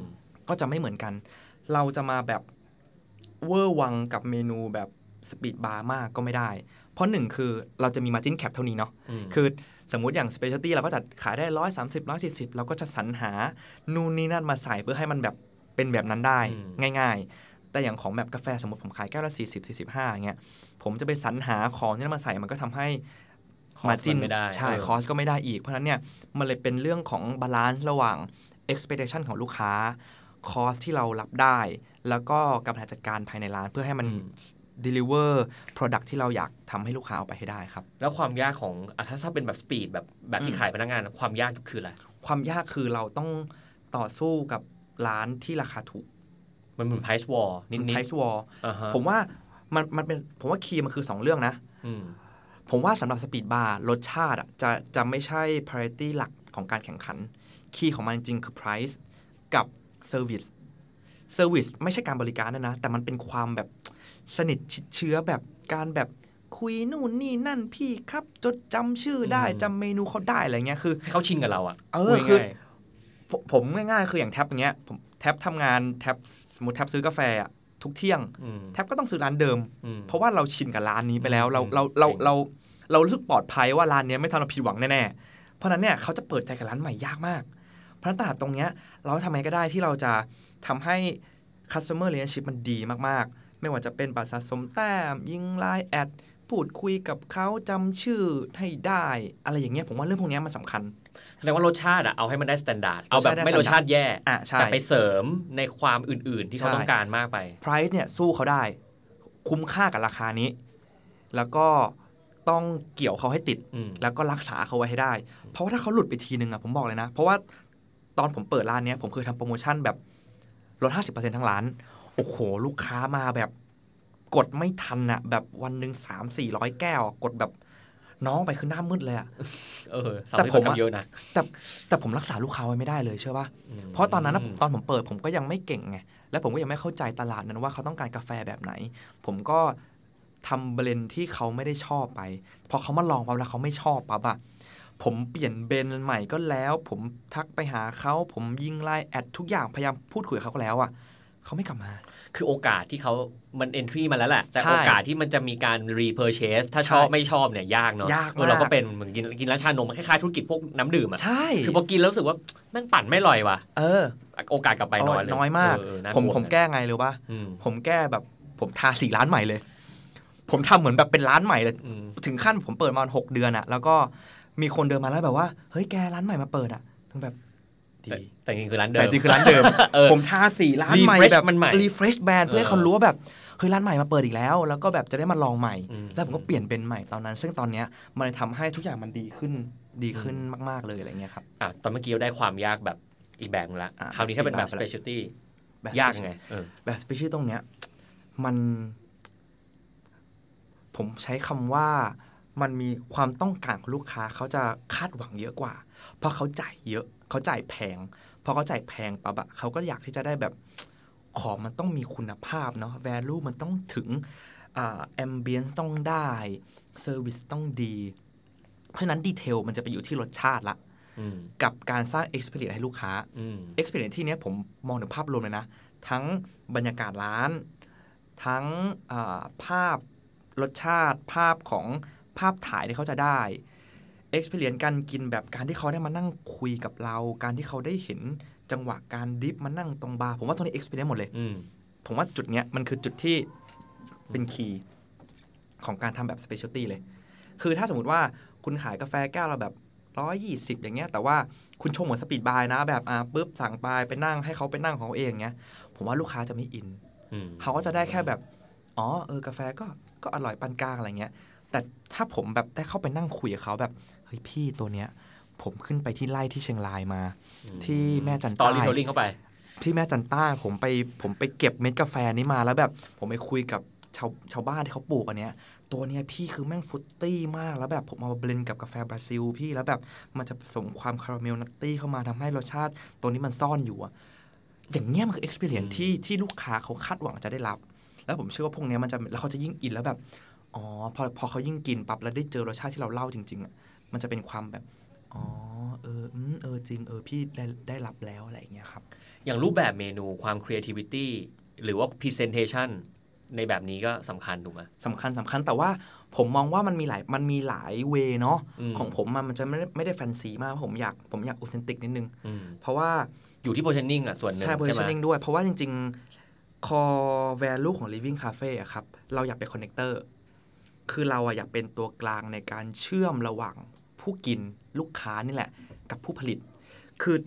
ก็จะไม่เหมือนกัน เราจะมาแบบเวอร์วังกับเมนูแบบ speed bar มากก็ไม่ได้ เพราะหนึ่งคือเราจะมี margin gap เท่านี้เนาะอืมคือสมมุติอย่าง specialty เราก็จะขายได้ร้อยสามสิบร้อยสี่สิบเราก็จะสรรหา นู่นนี่นั่นมาใส่เพื่อให้มันแบบ เป็นแบบนั้นได้ง่าย ๆ แต่อย่างของแบบกาแฟสมมติผมขายแก้วละสี่สิบสี่สิบห้าเงี้ยผมจะไปสรรหาของที่มาใส่มันก็ทำให้ cost margin มันไม่ได้ใช่เออ cost ก็ไม่ได้อีก เพราะฉะนั้นเนี่ยมันเลยเป็นเรื่องของ balance ระหว่าง expectation ของลูกค้า cost ที่เรารับได้ แล้วก็การบริหารจัดการภายในร้านเพื่อให้มันอืม deliver product ที่เราอยากทำให้ลูกค้าเอาไปให้ได้ครับ แล้วความยากของอะถ้าถ้าเป็นแบบ speed แบบแบบที่อืมขายพนักงานอะความยากคืออะไร ความยากคือเราต้องต่อสู้กับ ร้านที่ราคาถูก มันเหมือน price war นิดนิด price war อ่าฮะผมว่ามันมันเป็นผมว่า key มันคือ 2 เรื่องนะอืมผมว่าสำหรับ speed bar รสชาติอะจะจะไม่ใช่ priority หลักของการแข่งขัน key ของมันจริงๆคือ price กับ service service ไม่ใช่การบริการนะนะ แต่มันเป็นความแบบสนิทชิดเชื้อแบบการแบบคุยนู่นนี่นั่นพี่ครับ จดจำชื่อได้อืมจำเมนูเขาได้อะไรเงี้ยคือให้เขาชินกับเราอะเออพูดคือง่าย ผมผมง่ายๆคืออย่างแท็บอย่างเงี้ยผมแท็บทำงานแท็บสมมติแท็บซื้อกาแฟอะทุกเที่ยงๆอืมแท็บก็ต้องซื้อร้านเดิมอืมเพราะว่าเราชินกับร้านนี้ไปแล้ว เราอืมเราเราเก่งเราเรารู้สึกปลอดภัยว่าร้านเนี้ยไม่ทำเราผิดหวังแน่ๆเพราะฉะนั้นเนี่ยเขาจะเปิดใจกับร้านใหม่ยากมาก เพราะฉะนั้นตลาดตรงเนี้ยเราทำไงก็ได้ที่เราจะทำให้ customer relationship มันดีมากๆ ไม่ว่าจะเป็นบัตรสะสมแต้ม ยิง LINE Ads พูดคุยกับเขาจำชื่อให้ได้ อะไรอย่างเงี้ยผมว่าเรื่องพวกเนี้ยมันสำคัญ แสดงว่ารสชาติอะเอาให้มันได้ standard เอาแบบรสชาติได้ไม่รสชาติแย่อะใช่แต่ไปเสริมในความอื่น ๆ ที่เขาใช่ต้องการมากไป price เนี่ยสู้เขาได้ คุ้มค่ากับราคานี้ แล้วก็ต้องเกี่ยวเขาให้ติดอืมแล้วก็รักษาเขาไว้ให้ได้ เพราะว่าถ้าเขาหลุดไปทีนึงอะผมบอกเลยนะ เพราะว่าตอนผมเปิดร้านเนี้ยผมเคยทำโปรโมชั่นแบบลด 50%ทั้งร้าน โอ้โห ลูกค้ามาแบบกดไม่ทันอะแบบวันหนึ่งสามสี่ร้อยแก้วอะกดแบบ น้องไปคือหน้ามืดเลยอะเออสาวแต่ที่ผมเขาอะทำเยอะนะแต่แต่ผมรักษาลูกค้าไว้ไม่ได้เลยเชื่อป่ะมเพราะตอนนั้นนะตอนผมเปิดผมก็ยังไม่เก่งไงและผมก็ยังไม่เข้าใจตลาดนั้นว่าเขาต้องการกาแฟแบบไหน ผมก็ทำเบลนด์ที่เขาไม่ได้ชอบไป พอเขามาลองปั๊บแล้วเขาไม่ชอบปั๊บอะผมเปลี่ยนเบนใหม่ก็แล้ว ผมทักไปหาเขาผมยิงไลน์แอดทุกอย่างพยายามพูดคุยกับเขาก็แล้วอะ เขาไม่กลับมา คือโอกาสที่เขามัน entry มาแล้วแหละ แต่ใช่โอกาสที่มันจะมีการ repurchase ถ้าใช่ชอบไม่ชอบเนี่ยยากเนาะยากเออเรามากก็เป็นเหมือนกินกินร้านชานมคล้ายๆธุรกิจพวกน้ำดื่มอะใช่ คือพอกินแล้วรู้สึกว่าแม่งปั่นไม่อร่อยว่ะ เออ โอกาสกลับไปน้อยเลยน้อยมากเน่าผมกลัวผมแก้ไงรู้ป่ะอืมผมแก้แบบผมทาสีร้านใหม่เลย ผมทำเหมือนแบบเป็นร้านใหม่เลยอืมถึงขั้นผมเปิดมาหกเดือนอะแล้วก็มีคนเดินมาแล้วแบบว่า เฮ้ยแกร้านใหม่มาเปิดอะถึงแบบ ดีแต่แต่จริงๆคือร้านเดิมแต่จริงคือร้านเดิมเออผมทาสีร้านใหม่ Refresh แบบมันใหม่ refresh แบรนด์เพื่อให้เออเขารู้ว่าแบบเฮ้ยร้านใหม่มาเปิดอีกแล้ว แล้วก็แบบจะได้มาลองใหม่อืมแล้วผมก็เปลี่ยนเป็นใหม่ตอนนั้น ซึ่งตอนเนี้ยมันเลยทำให้ทุกอย่างมันดีขึ้นดีขึ้นมาก ๆเลยอะไรเงี้ยครับอะตอนเมื่อกี้เราได้ความยากแบบอีกแบบนึงละอะคราวนี้ถ้าเป็นแบบ speed bar ไปแล้ว specialty แบบยากไงเออแบบ special ตรงเนี้ยมัน ผมใช้คำว่ามันมีความต้องการของลูกค้าเขาจะคาดหวังเยอะกว่า เพราะเขาจ่ายเยอะ เขาจ่ายแพงพอเขาจ่ายแพงปั๊บอะเขาก็อยากที่จะได้แบบของมันต้องมีคุณภาพเนาะ value มันต้องถึงอ่า ambience ต้องได้ service ต้องดี เพราะฉะนั้นดีเทลมันจะไปอยู่ที่รสชาติละอืมกับการสร้าง experience ให้ลูกค้าอืม experience ที่เนี้ยผมมองถึงภาพรวมเลยนะ ทั้งบรรยากาศร้าน ทั้งอ่าภาพรสชาติภาพของภาพถ่ายที่เขาจะได้ experience การกินแบบการที่เขาได้มานั่งคุยกับเรา การที่เขาได้เห็นจังหวะการดริปมานั่งตรงบาร์ผมว่าตรงนี้ experience หมดเลยอืมผมว่าจุดเนี้ยมันคือจุดที่เป็น key ของการทำแบบ specialty เลย คือถ้าสมมติว่าคุณขายกาแฟแก้วเราแบบร้อยยี่สิบอย่างเงี้ยแต่ว่าคุณชงเหมือน speed bar นะ แบบอ่าปุ๊บสั่งไปไปนั่งให้เขาไปนั่งของเขาเองเงี้ยผมว่าลูกค้าจะไม่อินอืมเขาก็จะได้แค่แบบ อ๋อเออกาแฟก็ก็อร่อยปานกลางอะไรเงี้ย แต่ถ้าผมแบบได้เข้าไปนั่งคุยกับเขาแบบ เฮ้ยพี่ตัวเนี้ย ผมขึ้นไปที่ไร่ที่เชียงรายมา ที่แม่จันตอใต้อง storytelling เข้าไป ที่แม่จันใต้ผมไปผมไปเก็บเม็ดกาแฟนี้มาแล้วแบบ ผมไปคุยกับชาวชาวบ้านที่เขาปลูกอันเนี้ย ตัวเนี้ยพี่คือแม่ง fruity มากแล้วแบบผมเอามา blend กับกาแฟบราซิล พี่แล้วแบบมันจะผสมความคาราเมล nutty เข้ามาทำให้รสชาติ ตัวนี้มันซ่อนอยู่อะอย่างเงี้ยมันคือ experience อืมที่ที่ลูกค้าเขาคาดหวังจะได้รับ แล้วผมเชื่อว่าพวกเนี้ยมันจะแล้วเขาจะยิ่งอินแล้วแบบอ๋อพอพอเขายิ่งกินปั๊บแล้วได้เจอรสชาติที่เราเล่าจริงๆอะ มันจะเป็นความแบบอ๋อเอออืมเออจริงเออพี่ได้ได้รับแล้วอะไรอย่างเงี้ยครับ อย่างรูปแบบเมนูความ creativity หรือว่า presentation ในแบบนี้ก็สำคัญถูกไหมสำคัญสำคัญแต่ว่าผมมองว่ามันมีหลายมันมีหลายเวเนาะอืมของผมอะมันจะไม่ได้ไม่ได้แฟนซีมากผมอยากผมอยากอ u เทนติกนิดนึงอืมเพราะว่าอยู่ที่ positioning อะส่วนหนึ่งใช่ใช่ไหม positioning ด้วย เพราะว่าจริงๆ core value ของ living cafe อะครับ เราอยากเป็น connector คือเราอะอยากเป็นตัวกลางในการเชื่อมระหว่างผู้กินลูกค้านี่แหละ กับผู้ผลิต คือ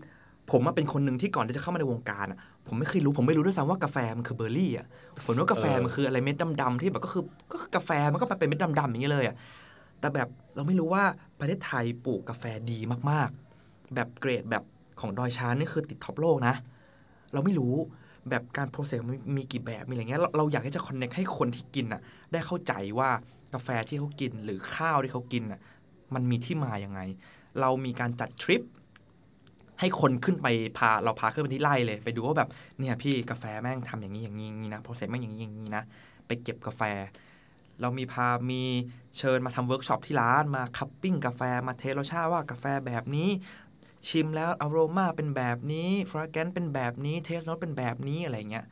ผมมาเป็นคนหนึ่งที่ก่อนที่จะเข้ามาในวงการอะผมไม่เคยรู้ผมไม่รู้ด้วยซ้ำว่ากาแฟมันคือเบอร์รี่อะผมนึกว่ากาแฟมันคืออะไรเม็ดดำๆที่แบบก็คือก็คือกาแฟมันก็มาเป็นเม็ดดำๆอย่างนี้เลยอะแต่แบบเราไม่รู้ว่าประเทศไทยปลูกกาแฟดีมากๆ แบบเกรดแบบของดอยช้างนี่คือติด top โลกนะ เราไม่รู้แบบการ process มันมีกี่แบบมีอะไรเงี้ยเราเราอยากที่จะคอนเน c t ให้คนที่กินอะได้เข้าใจว่า กาแฟที่เขากินหรือข้าวที่เขากินอะมันมีที่มาอย่างไง เรามีการจัดทริปให้คนขึ้นไปพาเราพาขึ้นไปที่ไร่เลย ไปดูว่าแบบเนี่ยพี่กาแฟแม่งทำอย่างนี้อย่างนี้อย่างนี้นะ process แม่งอย่างนี้อย่างนี้นะไปเก็บกาแฟ เรามีพามีเชิญมาทำเวิร์กช็อปที่ร้านมา cupping กาแฟมา test รสชาติว่ากาแฟแบบนี้ ชิมแล้วอารมาเป็นแบบนี้ fragrance เป็นแบบนี้ taste note เป็นแบบนี้อะไรเงี้ย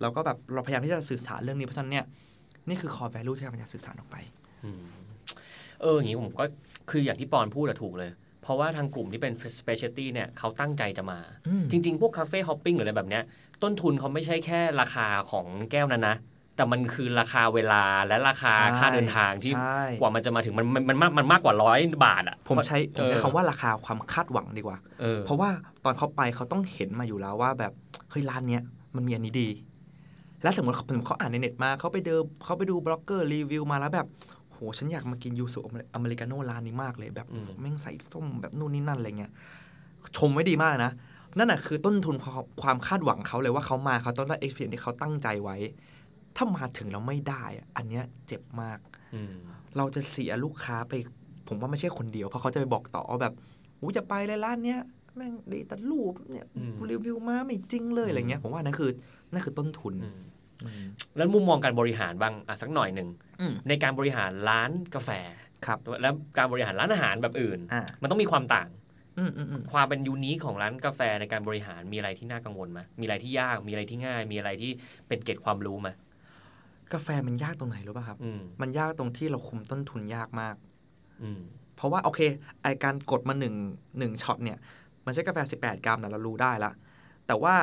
เราก็แบบเราพยายามที่จะสื่อสารเรื่องนี้เพราะฉะนั้นเนี่ย นี่คือ core value ที่เราพยายามสื่อสารออกไปอืมเอออย่างนี้ผมก็คืออย่างที่ปอนพูดอะถูกเลย เพราะว่าทางกลุ่มที่เป็น specialty เนี่ยเขาตั้งใจจะมาอืมจริง ๆ พวก cafe hopping หรืออะไรแบบเนี้ย ต้นทุนเขาไม่ใช่แค่ราคาของแก้วนั้นนะแต่มันคือราคาเวลาและราคาใช่ค่าเดินทางที่ใช่กว่ามันจะมาถึงมันมันมันมากมันมากกว่าร้อยบาทอะผมใช้ผมใช้เออคำว่าราคาความคาดหวังดีกว่าเออเพราะว่าตอนเขาไปเขาต้องเห็นมาอยู่แล้วว่าแบบเฮ้ยร้านเนี้ยมันมีอันนี้ดี แล้วสมมติเขาเขาอ่านในเน็ตมาเขาไปเดินเขาไปดูบล็อกเกอร์รีวิวมาแล้วแบบโหฉันอยากมากินยูสุอเมริกาโน่ร้านนี้มากเลยแบบอืมแม่งใส่ส้มแบบนู่นนี่นั่นอะไรเงี้ยชมไว้ดีมากนะ นั่นแหะคือต้นทุนความความคาดหวังเขาเลยว่าเขามาเขาต้องได้ experience ที่เขาตั้งใจไว้ ถ้ามาถึงแล้วไม่ได้อะอันเนี้ยเจ็บมากอืมเราจะเสียลูกค้าไป ผมว่าไม่ใช่คนเดียวเพราะเขาจะไปบอกต่อว่าแบบอู้จะไปเลยร้านเนี้ยแม่งดีแต่รูปเนี่ยอืมรีวิวมาไม่จริงเลยอะไรเงี้ยอืมผมว่านั่นคือนั่นคือต้นทุนอืมอืม แล้วมุมมองการบริหารบ้างอะสักหน่อยหนึ่งอืมในการบริหารร้านกาแฟครับและการบริหารร้านอาหารแบบอื่นอ่ามันต้องมีความต่างอืมอืมอืมความเป็นยูนิคของร้านกาแฟในการบริหารมีอะไรที่น่ากังวลไหมมีอะไรที่ยากมีอะไรที่ง่าย มีอะไรที่เป็นเกร็ดความรู้ไหมกาแฟมันยากตรงไหนรู้ป่ะครับอืมมันยากตรงที่เราคุมต้นทุนยากมากอืมเพราะว่าโอเค ไอการกดมาหนึ่งหนึ่งช็อตเนี่ย มันใช้กาแฟ 18 กรัมนะเรารู้ได้ละแต่ว่า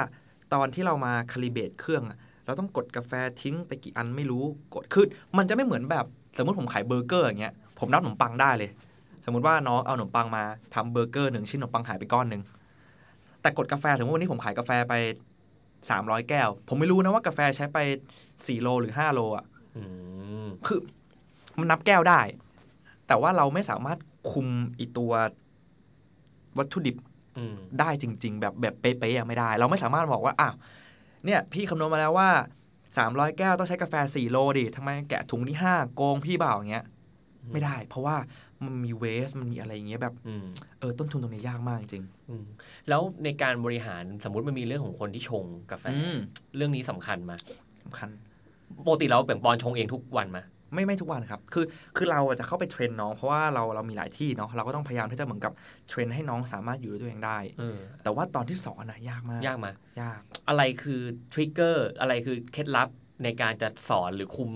ตอนที่เรามา calibrate เครื่องอะ เราต้องกดกาแฟทิ้งไปกี่อันไม่รู้กดคือมันจะไม่เหมือนแบบสมมติผมขายเบอร์เกอร์อย่างเงี้ยผมนับขนมปังได้เลย สมมุติว่าน้องเอาขนมปังมาทำเบอร์เกอร์หนึ่งชิ้นขนมปังหายไปก้อนหนึ่งแต่กดกาแฟสมมติวันนี้ผมขายกาแฟไปสามร้อยแก้ว ผมไม่รู้นะว่ากาแฟใช้ไปสี่โลหรือห้าโลอะอืมคือมันนับแก้วได้ แต่ว่าเราไม่สามารถคุมอีตัววัตถุดิบอืมได้จริง ๆ แบบแบบเป๊ะๆอะไม่ได้ เราไม่สามารถบอกว่าอ้าว เนี่ยพี่คำนวณมาแล้วว่าสามร้อยแก้วต้องใช้กาแฟสี่โลดิทำไมแกะถุงที่ห้าโกงพี่เปล่าอย่างเงี้ย ไม่ได้ เพราะว่ามันมีเวสมันมีอะไรอย่างเงี้ยแบบอืมเออต้นทุนตรงนี้ยากมากจริงอืมแล้วในการบริหารสมมติมันมีเรื่องของคนที่ชงกาแฟอืมเรื่องนี้สำคัญไหมสำคัญปกติเราแบ่งปอนชงเองทุกวันไหม ไม่ไม่ทุกวันครับ คือคือเราอะจะเข้าไป train น้อง เพราะว่าเราเรามีหลายที่เนาะเราก็ต้องพยายามที่จะเหมือนกับ train ให้น้องสามารถอยู่ด้วยตัวเองได้เออแต่ว่าตอนที่สอนนะยากมาก ยากไหมยาก อะไรคือทริกเกอร์อะไรคือเคล็ดลับในการจะสอนหรือคุม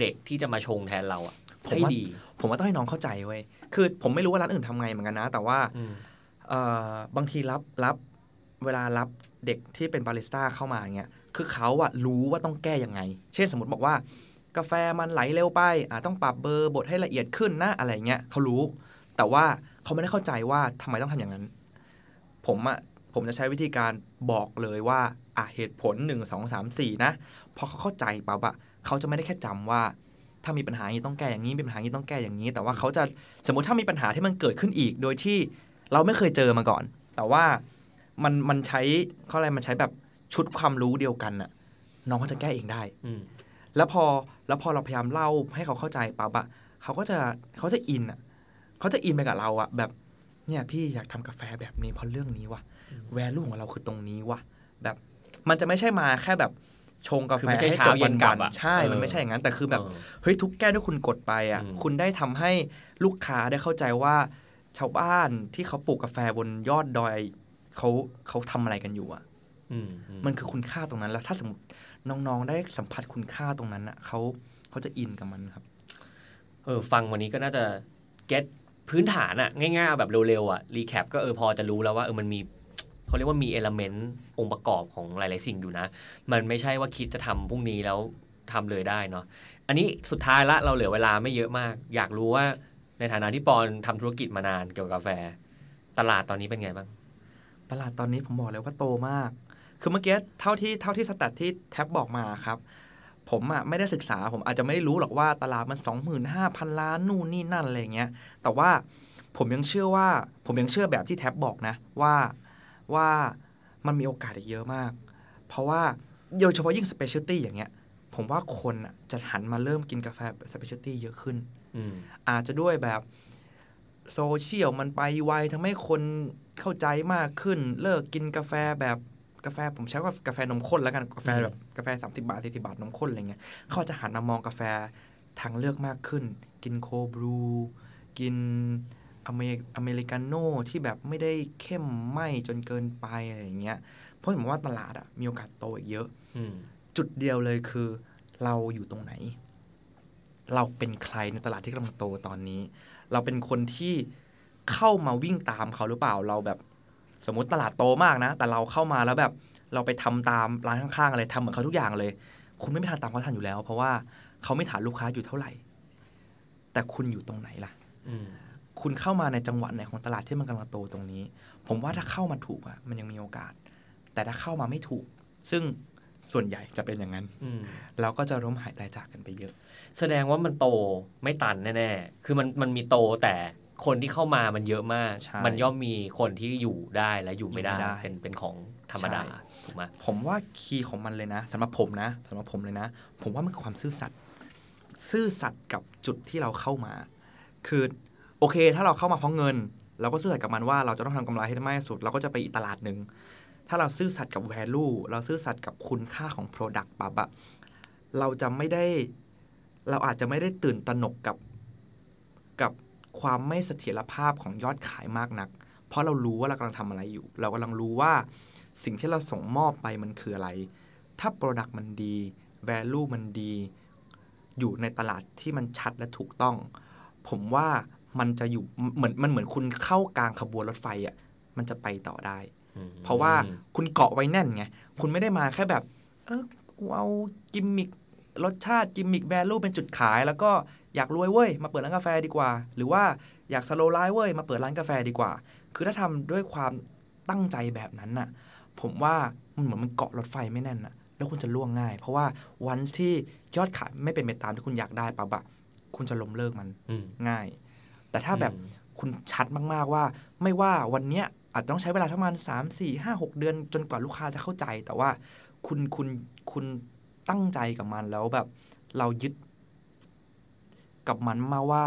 เด็กที่จะมาชงแทนเราอะผมให้ว่าดีผมว่าต้องให้น้องเข้าใจเว้ยคือผมไม่รู้ว่าร้านอื่นทำไงเหมือนกันนะ แต่ว่าอืมเอ่อบางทีรับรับเวลารับเด็กที่เป็นบาริสต้าเข้ามาอย่างเงี้ยคือเขาอะรู้ว่าต้องแก้ยังไง เช่นสมมติบอกว่า กาแฟมันไหลเร็วไปอะต้องปรับเบอร์บดให้ละเอียดขึ้นนะอะไรเงี้ยเขารู้ แต่ว่าเขาไม่ได้เข้าใจว่าทำไมต้องทำอย่างนั้น ผมอะผมจะใช้วิธีการบอกเลยว่าอะเหตุผล 1 2 3 4 นะพอเขาเข้าใจปั๊บอะเขาจะไม่ได้แค่จำว่า ถ้ามีปัญหาอย่างนี้ต้องแก้อย่างนี้มีปัญหาอย่างนี้ต้องแก้อย่างนี้ แต่ว่าเขาจะสมมติถ้ามีปัญหาที่มันเกิดขึ้นอีก โดยที่เราไม่เคยเจอมาก่อน แต่ว่ามันมันใช้เขาอะไรมันใช้แบบชุดความรู้เดียวกันน่ะน้องเขาจะแก้เองได้อื แล้วพอแล้วพอเราพยายามเล่าให้เขาเข้าใจปั๊บอะเขาก็จะเขาจะอินอะเขาจะอินไปกับเราอะแบบเนี่ยพี่อยากทำกาแฟแบบนี้เพราะเรื่องนี้วะแวลูของเราคือตรงนี้วะแบบมันจะไม่ใช่มาแค่แบบชงกาคือแฟไม่ใช่ให้เช้าจบเย็นกลับวัอะๆใช่เออมันไม่ใช่อย่างนั้น แต่คือแบบเออเฮ้ยทุกแก้วที่คุณกดไปอะอืมคุณได้ทำให้ลูกค้าได้เข้าใจว่า ชาวบ้านที่เขาปลูกกาแฟบนยอดดอยเขาเขาทำอะไรกันอยู่อะอืมอืมมันคือคุณค่าตรงนั้นแล้ว ถ้าสมมติ น้องๆ ได้สัมผัสคุณค่าตรงนั้นอะเขาเขาจะอินกับมันครับ เออฟังวันนี้ก็น่าจะ get พื้นฐานอะง่ายๆแบบเร็วๆอะรีแคปก็เออพอจะรู้แล้วว่าเออมันมีเขาเรียกว่ามีเอลเมนต์องค์ประกอบของหลายๆสิ่งอยู่นะ มันไม่ใช่ว่าคิดจะทำพรุ่งนี้แล้วทำเลยได้เนาะอันนี้สุดท้ายละเราเหลือเวลาไม่เยอะมาก อยากรู้ว่าในฐานะที่ปอนทำธุรกิจมานานเกี่ยวกับกาแฟ ตลาดตอนนี้เป็นไงบ้าง ตลาดตอนนี้ผมบอกเลยว่าโตมาก คือเมื่อกี้เท่าที่เท่าที่สแตทที่แท็บบอกมาครับ ผมอะไม่ได้ศึกษา ผมอาจจะไม่ได้รู้หรอกว่าตลาดมัน 25,000 ล้านนู่นนี่นั่นอะไรอย่างเงี้ย แต่ว่าผมยังเชื่อว่า ผมยังเชื่อแบบที่แท็บบอกนะ ว่าว่ามันมีโอกาสอีกเยอะมาก เพราะว่าโดยเฉพาะยิ่ง specialty อย่างเงี้ย ผมว่าคนอะจะหันมาเริ่มกินกาแฟ specialty เยอะขึ้นอืมอาจจะด้วยแบบโซเชียลมันไปไวทำให้คนเข้าใจมากขึ้น เลิกกินกาแฟแบบ กาแฟผมใช้ว่ากาแฟนมข้นแล้วกันกาแฟแบบกาแฟสามสิบาทสี่สิบาทนมข้นอะไรเงี้ยเขาจะหันมามองกาแฟทางเลือกมากขึ้น กิน cold brew กินอเมอเมริกาโน่ที่แบบไม่ได้เข้มไหมจนเกินไปอะไรอย่างเงี้ย เพราะผมว่าตลาดอะมีโอกาสโตอีกเยอะอืมจุดเดียวเลยคือ เราอยู่ตรงไหน เราเป็นใครในตลาดที่กำลังโตตอนนี้ เราเป็นคนที่เข้ามาวิ่งตามเขาหรือเปล่าเราแบบ สมมติตลาดโตมากนะ แต่เราเข้ามาแล้วแบบเราไปทำตามร้านข้างๆอะไรทำเหมือนเขาทุกอย่างเลย คุณไม่มีทางตามเขาทันอยู่แล้ว เพราะว่าเขาไม่ฐานลูกค้าอยู่เท่าไหร่ แต่คุณอยู่ตรงไหนล่ะอืมคุณเข้ามาในจังหวะไหนของตลาดที่มันกำลังโตตรงนี้ ผมว่าถ้าเข้ามาถูกอะมันยังมีโอกาส แต่ถ้าเข้ามาไม่ถูก ซึ่งส่วนใหญ่จะเป็นอย่างนั้นอืมเราก็จะล้มหายตายจากกันไปเยอะ แสดงว่ามันโตไม่ตันแน่ๆ คือมันมันมีโตแต่ คนที่เข้ามามันเยอะมาก ใช่มันย่อมมีคนที่อยู่ได้และอยู่ไม่ได้ อยู่ไม่ได้เป็นเป็นของธรรมดาใช่ ถูกไหมผมว่าคีย์ของมันเลยนะสำหรับผมนะสำหรับผมเลยนะ ผมว่ามันคือความซื่อสัตย์ซื่อสัตย์กับจุดที่เราเข้ามา คือโอเค ถ้าเราเข้ามาเพราะเงิน เราก็ซื่อสัตย์กับมันว่าเราจะต้องทำกำไรให้ได้มากที่สุด เราก็จะไปอีกตลาดหนึ่งถ้าเราซื่อสัตย์กับ value เราซื่อสัตย์กับคุณค่าของ product ปั๊บอะเราจะไม่ได้ เราอาจจะไม่ได้ตื่นตระหนกกับกับ ความไม่เสถียรภาพของยอดขายมากนัก เพราะเรารู้ว่าเรากำลังทำอะไรอยู่ เรากำลังรู้ว่าสิ่งที่เราส่งมอบไปมันคืออะไร ถ้า Product มันดี Value มันดี อยู่ในตลาดที่มันชัดและถูกต้อง ผมว่ามันจะอยู่เหมือนมันเหมือนคุณเข้ากลางขบวนรถไฟอะมันจะไปต่อได้อืมเพราะว่าคุณเกาะไว้แน่นไง คุณไม่ได้มาแค่แบบ เออกูเอากิมมิครสชาติกิมมิคแวลูเป็นจุดขาย แล้วก็ อยากรวยเว้ยมาเปิดร้านกาแฟดีกว่า หรือว่าอยากสโลไลฟ์เว้ยมาเปิดร้านกาแฟดีกว่า คือถ้าทำด้วยความตั้งใจแบบนั้นน่ะ ผมว่ามันเหมือนมันเกาะรถไฟไม่แน่นน่ะ แล้วคุณจะล่วงง่าย เพราะว่าวันที่ยอดขายไม่เป็นไปตามที่คุณอยากได้ปั๊บอะคุณจะล้มเลิกมันอืมง่าย แต่ถ้าแบบอืมคุณชัดมากๆว่า ไม่ว่าวันเนี้ยอาจต้องใช้เวลาประมาณสามสี่ห้าหกเดือน จนกว่าลูกค้าจะเข้าใจ แต่ว่าคุณคุณคุณตั้งใจกับมันแล้วแบบ เรายึด กับมันมาว่า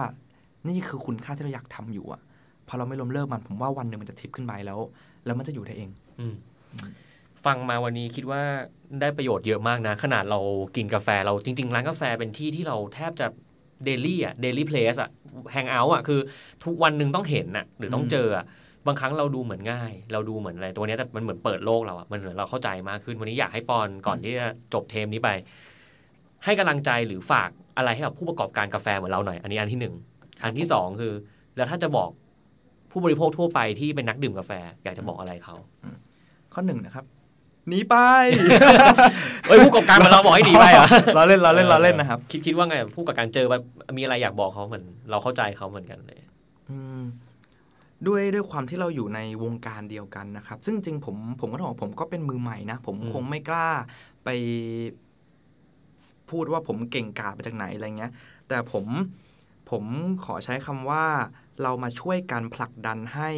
นี่คือคุณค่าที่เราอยากทำอยู่อะพอเราไม่ล้มเลิกมันผมว่าวันหนึ่งมันจะทิปขึ้นไปแล้ว แล้วมันจะอยู่ได้เองอืมฟังมาวันนี้คิดว่าได้ประโยชน์เยอะมากนะ ขนาดเรากินกาแฟเราจริง ๆ ร้านกาแฟเป็นที่ที่เราแทบจะเดลี่อะเดลี่เพลสอะแฮงเอาท์อะคือ ทุกวันหนึ่งต้องเห็นอะ หรือต้องเจออะบางครั้งเราดูเหมือนง่าย เราดูเหมือนอะไรตัวเนี้ยแต่มันเหมือนเปิดโลกเราอะมันเหมือนเราเข้าใจมากขึ้นวันนี้อยากให้ปอนก่อนที่จะจบเทมนี้ไป ให้กำลังใจหรือฝาก อะไรให้กับผู้ประกอบการกาแฟเหมือนเราหน่อย อันนี้อันที่หนึ่งอันที่สองคือ แล้วถ้าจะบอกผู้บริโภคทั่วไปที่เป็นนักดื่มกาแฟ อยากจะบอกอะไรเขาข้อหนึ่งนะครับหนีไปเอ้ยผู้ประกอบการเหมือนเราบอกให้ดีไปเหรอะเราเล่นเราเล่นเราเล่นนะครับ คิดคิดว่าไงผู้ประกอบการเจอแบบมีอะไรอยากบอกเขาเหมือนเราเข้าใจเขาเหมือนกันเลยอืมด้วยด้วยความที่เราอยู่ในวงการเดียวกันนะครับ ซึ่งจริงผมผมก็ต้องบอกผมก็เป็นมือใหม่นะ ผมอืมคงไม่กล้าไป พูดว่าผมเก่งกาจมาจากไหนอะไรเงี้ย แต่ผมผมขอใช้คำว่าเรามาช่วยกันผลักดันให้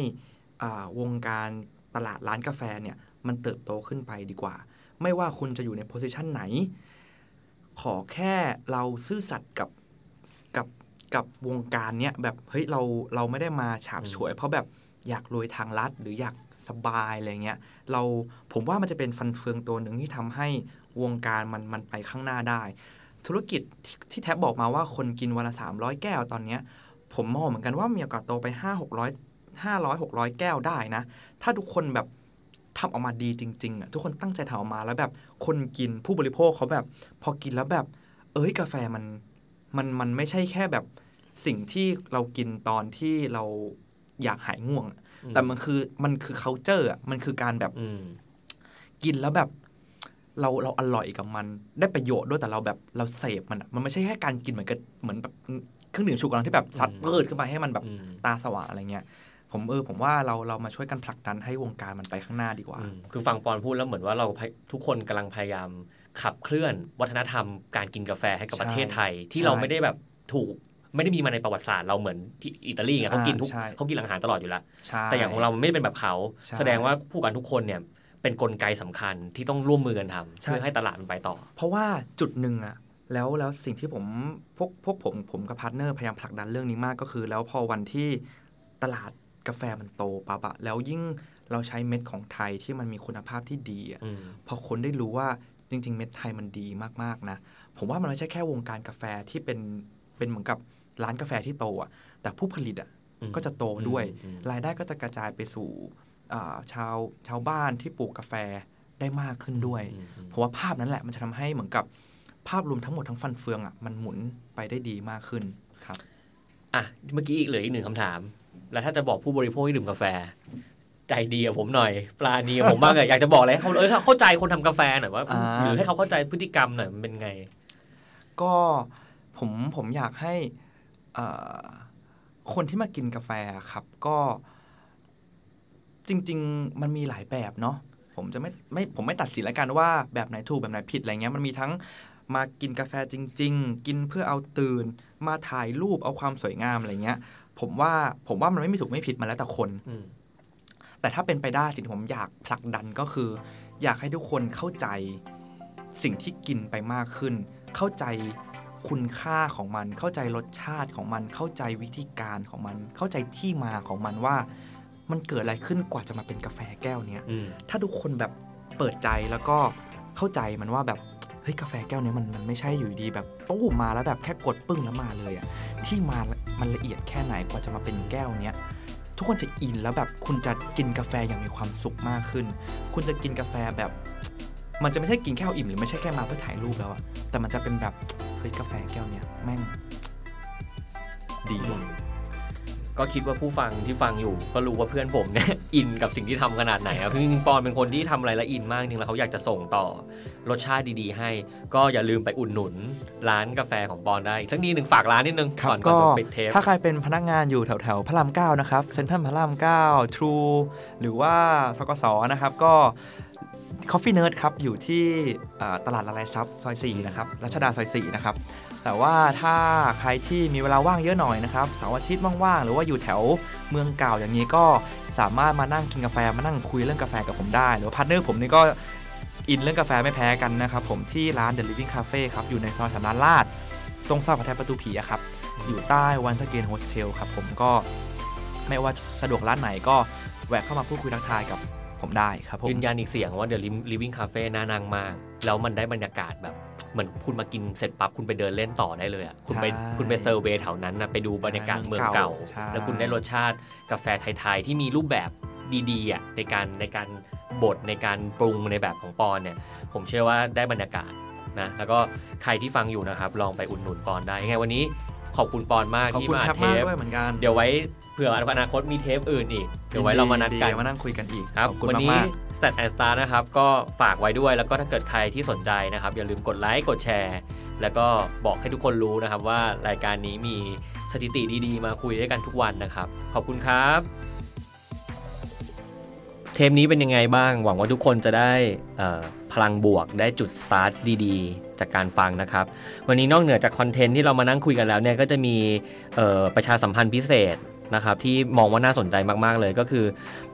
อ่าวงการตลาดร้านกาแฟเนี่ยมันเติบโตขึ้นไปดีกว่า ไม่ว่าคุณจะอยู่ในโพสิชันไหน ขอแค่เราซื่อสัตย์กับกับกับวงการเนี้ยแบบเฮ้ยเราเราไม่ได้มาฉาบฉวย เพราะแบบอยากรวยทางลัดหรืออยากสบายอะไรเงี้ยเราผมว่ามันจะเป็นฟันเฟืองตัวหนึ่งที่ทำให้ วงการมันมันไปข้างหน้าได้ ธุรกิจที่ที่แท็บบอกมาว่าคนกินวันละ 300 แก้วตอนเนี้ยผมมองเหมือนกันว่ามีโอกาสโตไป 5 600 500 600 แก้วได้นะ ถ้าทุกคนแบบทำออกมาดีจริงๆอะทุกคนตั้งใจทำออกมาแล้วแบบคนกินผู้บริโภคเขาแบบ พอกินแล้วแบบ เอ้ยกาแฟมันมันมันไม่ใช่แค่แบบสิ่งที่เรากินตอนที่เราอยากหายง่วงอะแต่มันคือมันคือ culture อะมันคือการแบบอืมกินแล้วแบบ เราเราอร่อยกับมันได้ประโยชน์ด้วยแต่เราแบบเราเสพมันอะมันไม่ใช่แค่การกินเหมือนกับเหมือนแบบเครื่องดื่มชูกำลังที่แบบซัดอืมเปิดขึ้นไปให้มันแบบอืมตาสว่างอะไรเงี้ยผมเออผมว่าเราเรามาช่วยกันผลักดันให้วงการมันไปข้างหน้าดีกว่าอืมคือฟังปอนพูดแล้วเหมือนว่าเราพยทุกคนกำลังพยายามขับเคลื่อนวัฒนธรรมการกินกาแฟให้กับใช่ประเทศไทย ที่ใช่เราไม่ได้แบบถูกไม่ได้มีมาในประวัติศาสตร์เราเหมือนที่อิตาลีไงเขากินทุกอ่าใช่เขากินอาหารตลอดอยู่แล้วใช่แต่อย่างของเรามันไม่ได้เป็นแบบเขาใช่แสดงว่าผู้ประกอบการทุกคนเนี่ย เป็นกลไกสำคัญที่ต้องร่วมมือกันทำใช่เพื่อให้ตลาดมันไปต่อ เพราะว่าจุดหนึ่งอะแล้วแล้วสิ่งที่ผมพวกพวกผมผมกับ partner พยายามผลักดันเรื่องนี้มากก็คือ แล้วพอวันที่ตลาดกาแฟมันโตปั๊บอะแล้วยิ่งเราใช้เม็ดของไทยที่มันมีคุณภาพที่ดีอะอืมพอคนได้รู้ว่าจริง ๆ เม็ดไทยมันดีมากๆนะ ผมว่ามันไม่ใช่แค่วงการกาแฟที่เป็นเป็นเหมือนกับร้านกาแฟที่โตอะแต่ผู้ผลิตอะอืมก็จะโตด้วยอืมรายได้ก็จะกระจายไปสู่อ่า ชาวชาวบ้านที่ปลูกกาแฟได้มากขึ้นด้วยอืมอืมเพราะว่าภาพนั้นแหละมันจะทำให้เหมือนกับภาพรวมทั้งหมดทั้งฟันเฟืองอะมันหมุนไปได้ดีมากขึ้นครับอะเมื่อกี้อีกเหลืออีกหนึ่งคำถาม แล้วถ้าจะบอกผู้บริโภคที่ดื่มกาแฟ ใจดีกับผมหน่อย ปลาดีกับผมบ้างอะอยากจะบอกอะไรให้เขาเออเข้าใจคนทำกาแฟหน่อยว่าอ่าหรือให้เขาเข้าใจพฤติกรรมหน่อยมันเป็นไง ก็ผมผมอยากให้เอ่อคนที่มากินกาแฟครับ ก็ จริง ๆ มันมีหลายแบบเนาะผมจะไม่ไม่ผมไม่ตัดสินแล้วกันว่าแบบไหนถูกแบบไหนผิดอะไรเงี้ยมันมีทั้งมากินกาแฟจริง ๆ กินเพื่อเอาตื่น มาถ่ายรูปเอาความสวยงามอะไรเงี้ย ผมว่าผมว่ามันไม่มีถูกไม่ผิดมาแล้วแต่คนอืมแต่ถ้าเป็นไปได้สิ่งที่ผมอยากผลักดันก็คือ อยากให้ทุกคนเข้าใจสิ่งที่กินไปมากขึ้น เข้าใจคุณค่าของมัน เข้าใจรสชาติของมัน เข้าใจวิธีการของมัน เข้าใจที่มาของมันว่า มันเกิดอะไรขึ้นกว่าจะมาเป็นกาแฟแก้วเนี้ยอืมถ้าทุกคนแบบเปิดใจแล้วก็เข้าใจมันว่าแบบเฮ้ยกาแฟแก้วเนี้ยมันมันไม่ใช่อยู่ดีแบบตู้มมาแล้วแบบแค่กดปึ้งแล้วมาเลยอะที่มามันละเอียดแค่ไหนกว่าจะมาเป็นแก้วเนี้ยทุกคนจะอินแล้วแบบคุณจะกินกาแฟอย่างมีความสุขมากขึ้น คุณจะกินกาแฟแบบ มันจะไม่ใช่กินแค่เอาอิ่มหรือไม่ใช่แค่มาเพื่อถ่ายรูปแล้วอะแต่มันจะเป็นแบบเฮ้ยกาแฟแก้วเนี้ยแม่งดีว่ะ ก็คิดว่าผู้ฟังที่ฟังอยู่ ก็รู้ว่าเพื่อนผมเนี่ยอินกับสิ่งที่ทำขนาดไหนครับจริงๆปอนเป็นคนที่ทำอะไรแล้วอินมากจริงๆแล้วเขาอยากจะส่งต่อรสชาติดีๆ ให้ ก็อย่าลืมไปอุดหนุน ร้านกาแฟของปอนได้อีกสักนิดหนึ่งฝากร้านนิดนึงครับก่อนก่อนก็จะปิดเทปถ้าใครเป็นพนักงานอยู่แถวแถวๆพระรามเก้านะครับเซ็นทรัลพระรามเก้าทรูหรือว่าทกสนะครับก็ Coffee Nerd ครับอยู่ที่อ่าตลาดละลายซับซอย4นะครับรัชดาซอย4นะครับ แต่ว่าถ้าใครที่มีเวลาว่างเยอะหน่อยนะครับเสาร์อาทิตย์ว่างๆหรือว่าอยู่แถวเมืองเก่าอย่างนี้ก็สามารถมานั่งกินกาแฟมานั่งคุยเรื่องกาแฟกับผมได้ หรือ partner ผมนี่ก็ in เรื่องกาแฟไม่แพ้กันนะครับผมที่ร้าน The Living Cafe ครับอยู่ในซอยสำราญราษฎร์ ตรงซอยพระแทยประตูผีครับอยู่ใต้ Once Again Hostel ครับผมก็ไม่ว่าสะดวกร้านไหนก็แวะเข้ามาพูดคุยทักทายกับ ผมได้ครับผมยืนยันอีกเสียงว่า The Living Cafe น่านั่งมาก แล้วมันได้บรรยากาศแบบเหมือนคุณมากินเสร็จปั๊บคุณไปเดินเล่นต่อได้เลยอะคุณไปใช่คุณไป survey แถวนั้นนะไปดูบรรยากาศเมืองเก่าใช่แล้วคุณได้รสชาติกาแฟไทยๆที่มีรูปแบบดีๆอะในการในการบดในการปรุงในแบบของปอนเนี่ย ผมเชื่อว่าได้บรรยากาศนะแล้วก็ใครที่ฟังอยู่นะครับ ลองไปอุดหนุนปอนได้ยังไงวันนี้ ขอบคุณปอนมากขอบที่คุณมาครับเทมากปด้วยเหมือนกันเดี๋ยวไว้เผื่ออนาคตมีเทปอื่นอีกเดี๋ยวไว้เรามานัดกันดีๆมานั่งคุยกันอีกครับขอบคุณวันนี้ มาก s t a t and Star นะครับ ก็ฝากไว้ด้วยแล้วก็ถ้าเกิดใครที่สนใจนะครับ อย่าลืมกดไลค์กดแชร์ แล้วก็บอกให้ทุกคนรู้นะครับว่ารายการนี้มีสถิติดีๆ มาคุยด้วยกันทุกวันนะครับ ขอบคุณครับ เทปนี้เป็นยังไงบ้าง หวังว่าทุกคนจะได้พลังบวกได้จุดสตาร์ทดีๆ จากการฟังนะครับ วันนี้นอกเหนือจาก content ที่เรามานั่งคุยกันแล้วเนี่ยก็จะมีประชาสัมพันธ์พิเศษนะครับที่มองว่าน่าสนใจมากๆเลยก็คือ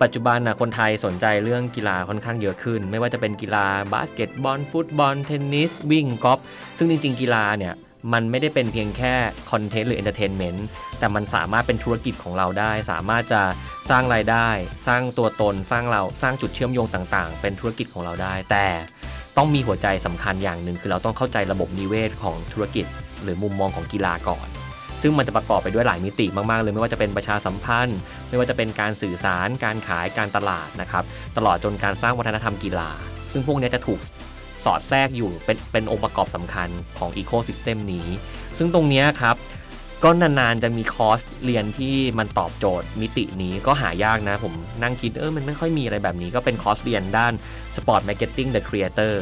ปัจจุบันนะคนไทยสนใจเรื่องกีฬาค่อนข้างเยอะขึ้น ไม่ว่าจะเป็นกีฬาบาสเกตบอลฟุตบอลเทนนิสวิ่งกอล์ฟซึ่งจริงๆ กีฬาเนี่ย มันไม่ได้เป็นเพียงแค่ content หรือ entertainment แต่มันสามารถเป็นธุรกิจของเราได้ สามารถจะสร้างรายได้ สร้างตัวตน สร้างเราสร้างจุดเชื่อมโยงต่าง ๆ เป็นธุรกิจของเราได้ แต่ต้องมีหัวใจสำคัญอย่างหนึ่ง คือเราต้องเข้าใจระบบนิเวศของธุรกิจ หรือมุมมองของกีฬาก่อน ซึ่งมันจะประกอบไปด้วยหลายมิติมากๆเลยไม่ว่าจะเป็นประชาสัมพันธ์ ไม่ว่าจะเป็นการสื่อสาร การขายการตลาดนะครับตลอดจนการสร้างวัฒนธรรมกีฬา ซึ่งพวกนี้จะถูก สอดแทรกอยู่เป็นเป็นองค์ประกอบสำคัญของอีโค y ิสเต็มนี้ ซึ่งตรงนี้ครับก็นานๆจะมีคอร์สเรียนที่มันตอบโจทย์มิตินี้ก็หายากนะ ผมนั่งคิดเออมันไม่ค่อยมีอะไรแบบนี้ ก็เป็นคอร์สเรียนด้าน Sport Marketing the Creator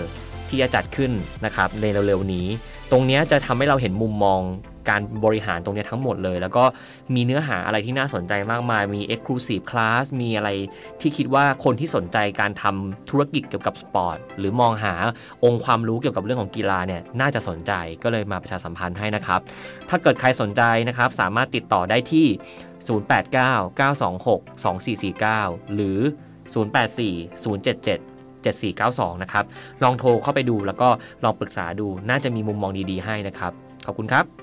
ที่จะจัดขึ้นนะครับในเร็วๆนี้ ตรงนี้จะทำให้เราเห็นมุมมอง การบริหารตรงนี้ทั้งหมดเลย แล้วก็มีเนื้อหาอะไรที่น่าสนใจมากมาย มี Exclusive Class มีอะไรที่คิดว่าคนที่สนใจการทำธุรกิจเกี่ยวกับสปอร์ตหรือมองหาองค์ความรู้เกี่ยวกับเรื่องของกีฬาเนี่ยน่าจะสนใจก็เลยมาประชาสัมพันธ์ให้นะครับ ถ้าเกิดใครสนใจนะครับสามารถติดต่อได้ที่ 089-926-2449 หรือ 084-077 7492 นะครับ ลองโทรเข้าไปดูแล้วก็ลองปรึกษาดู น่าจะมีมุมมองดีๆให้นะครับ ขอบคุณครับ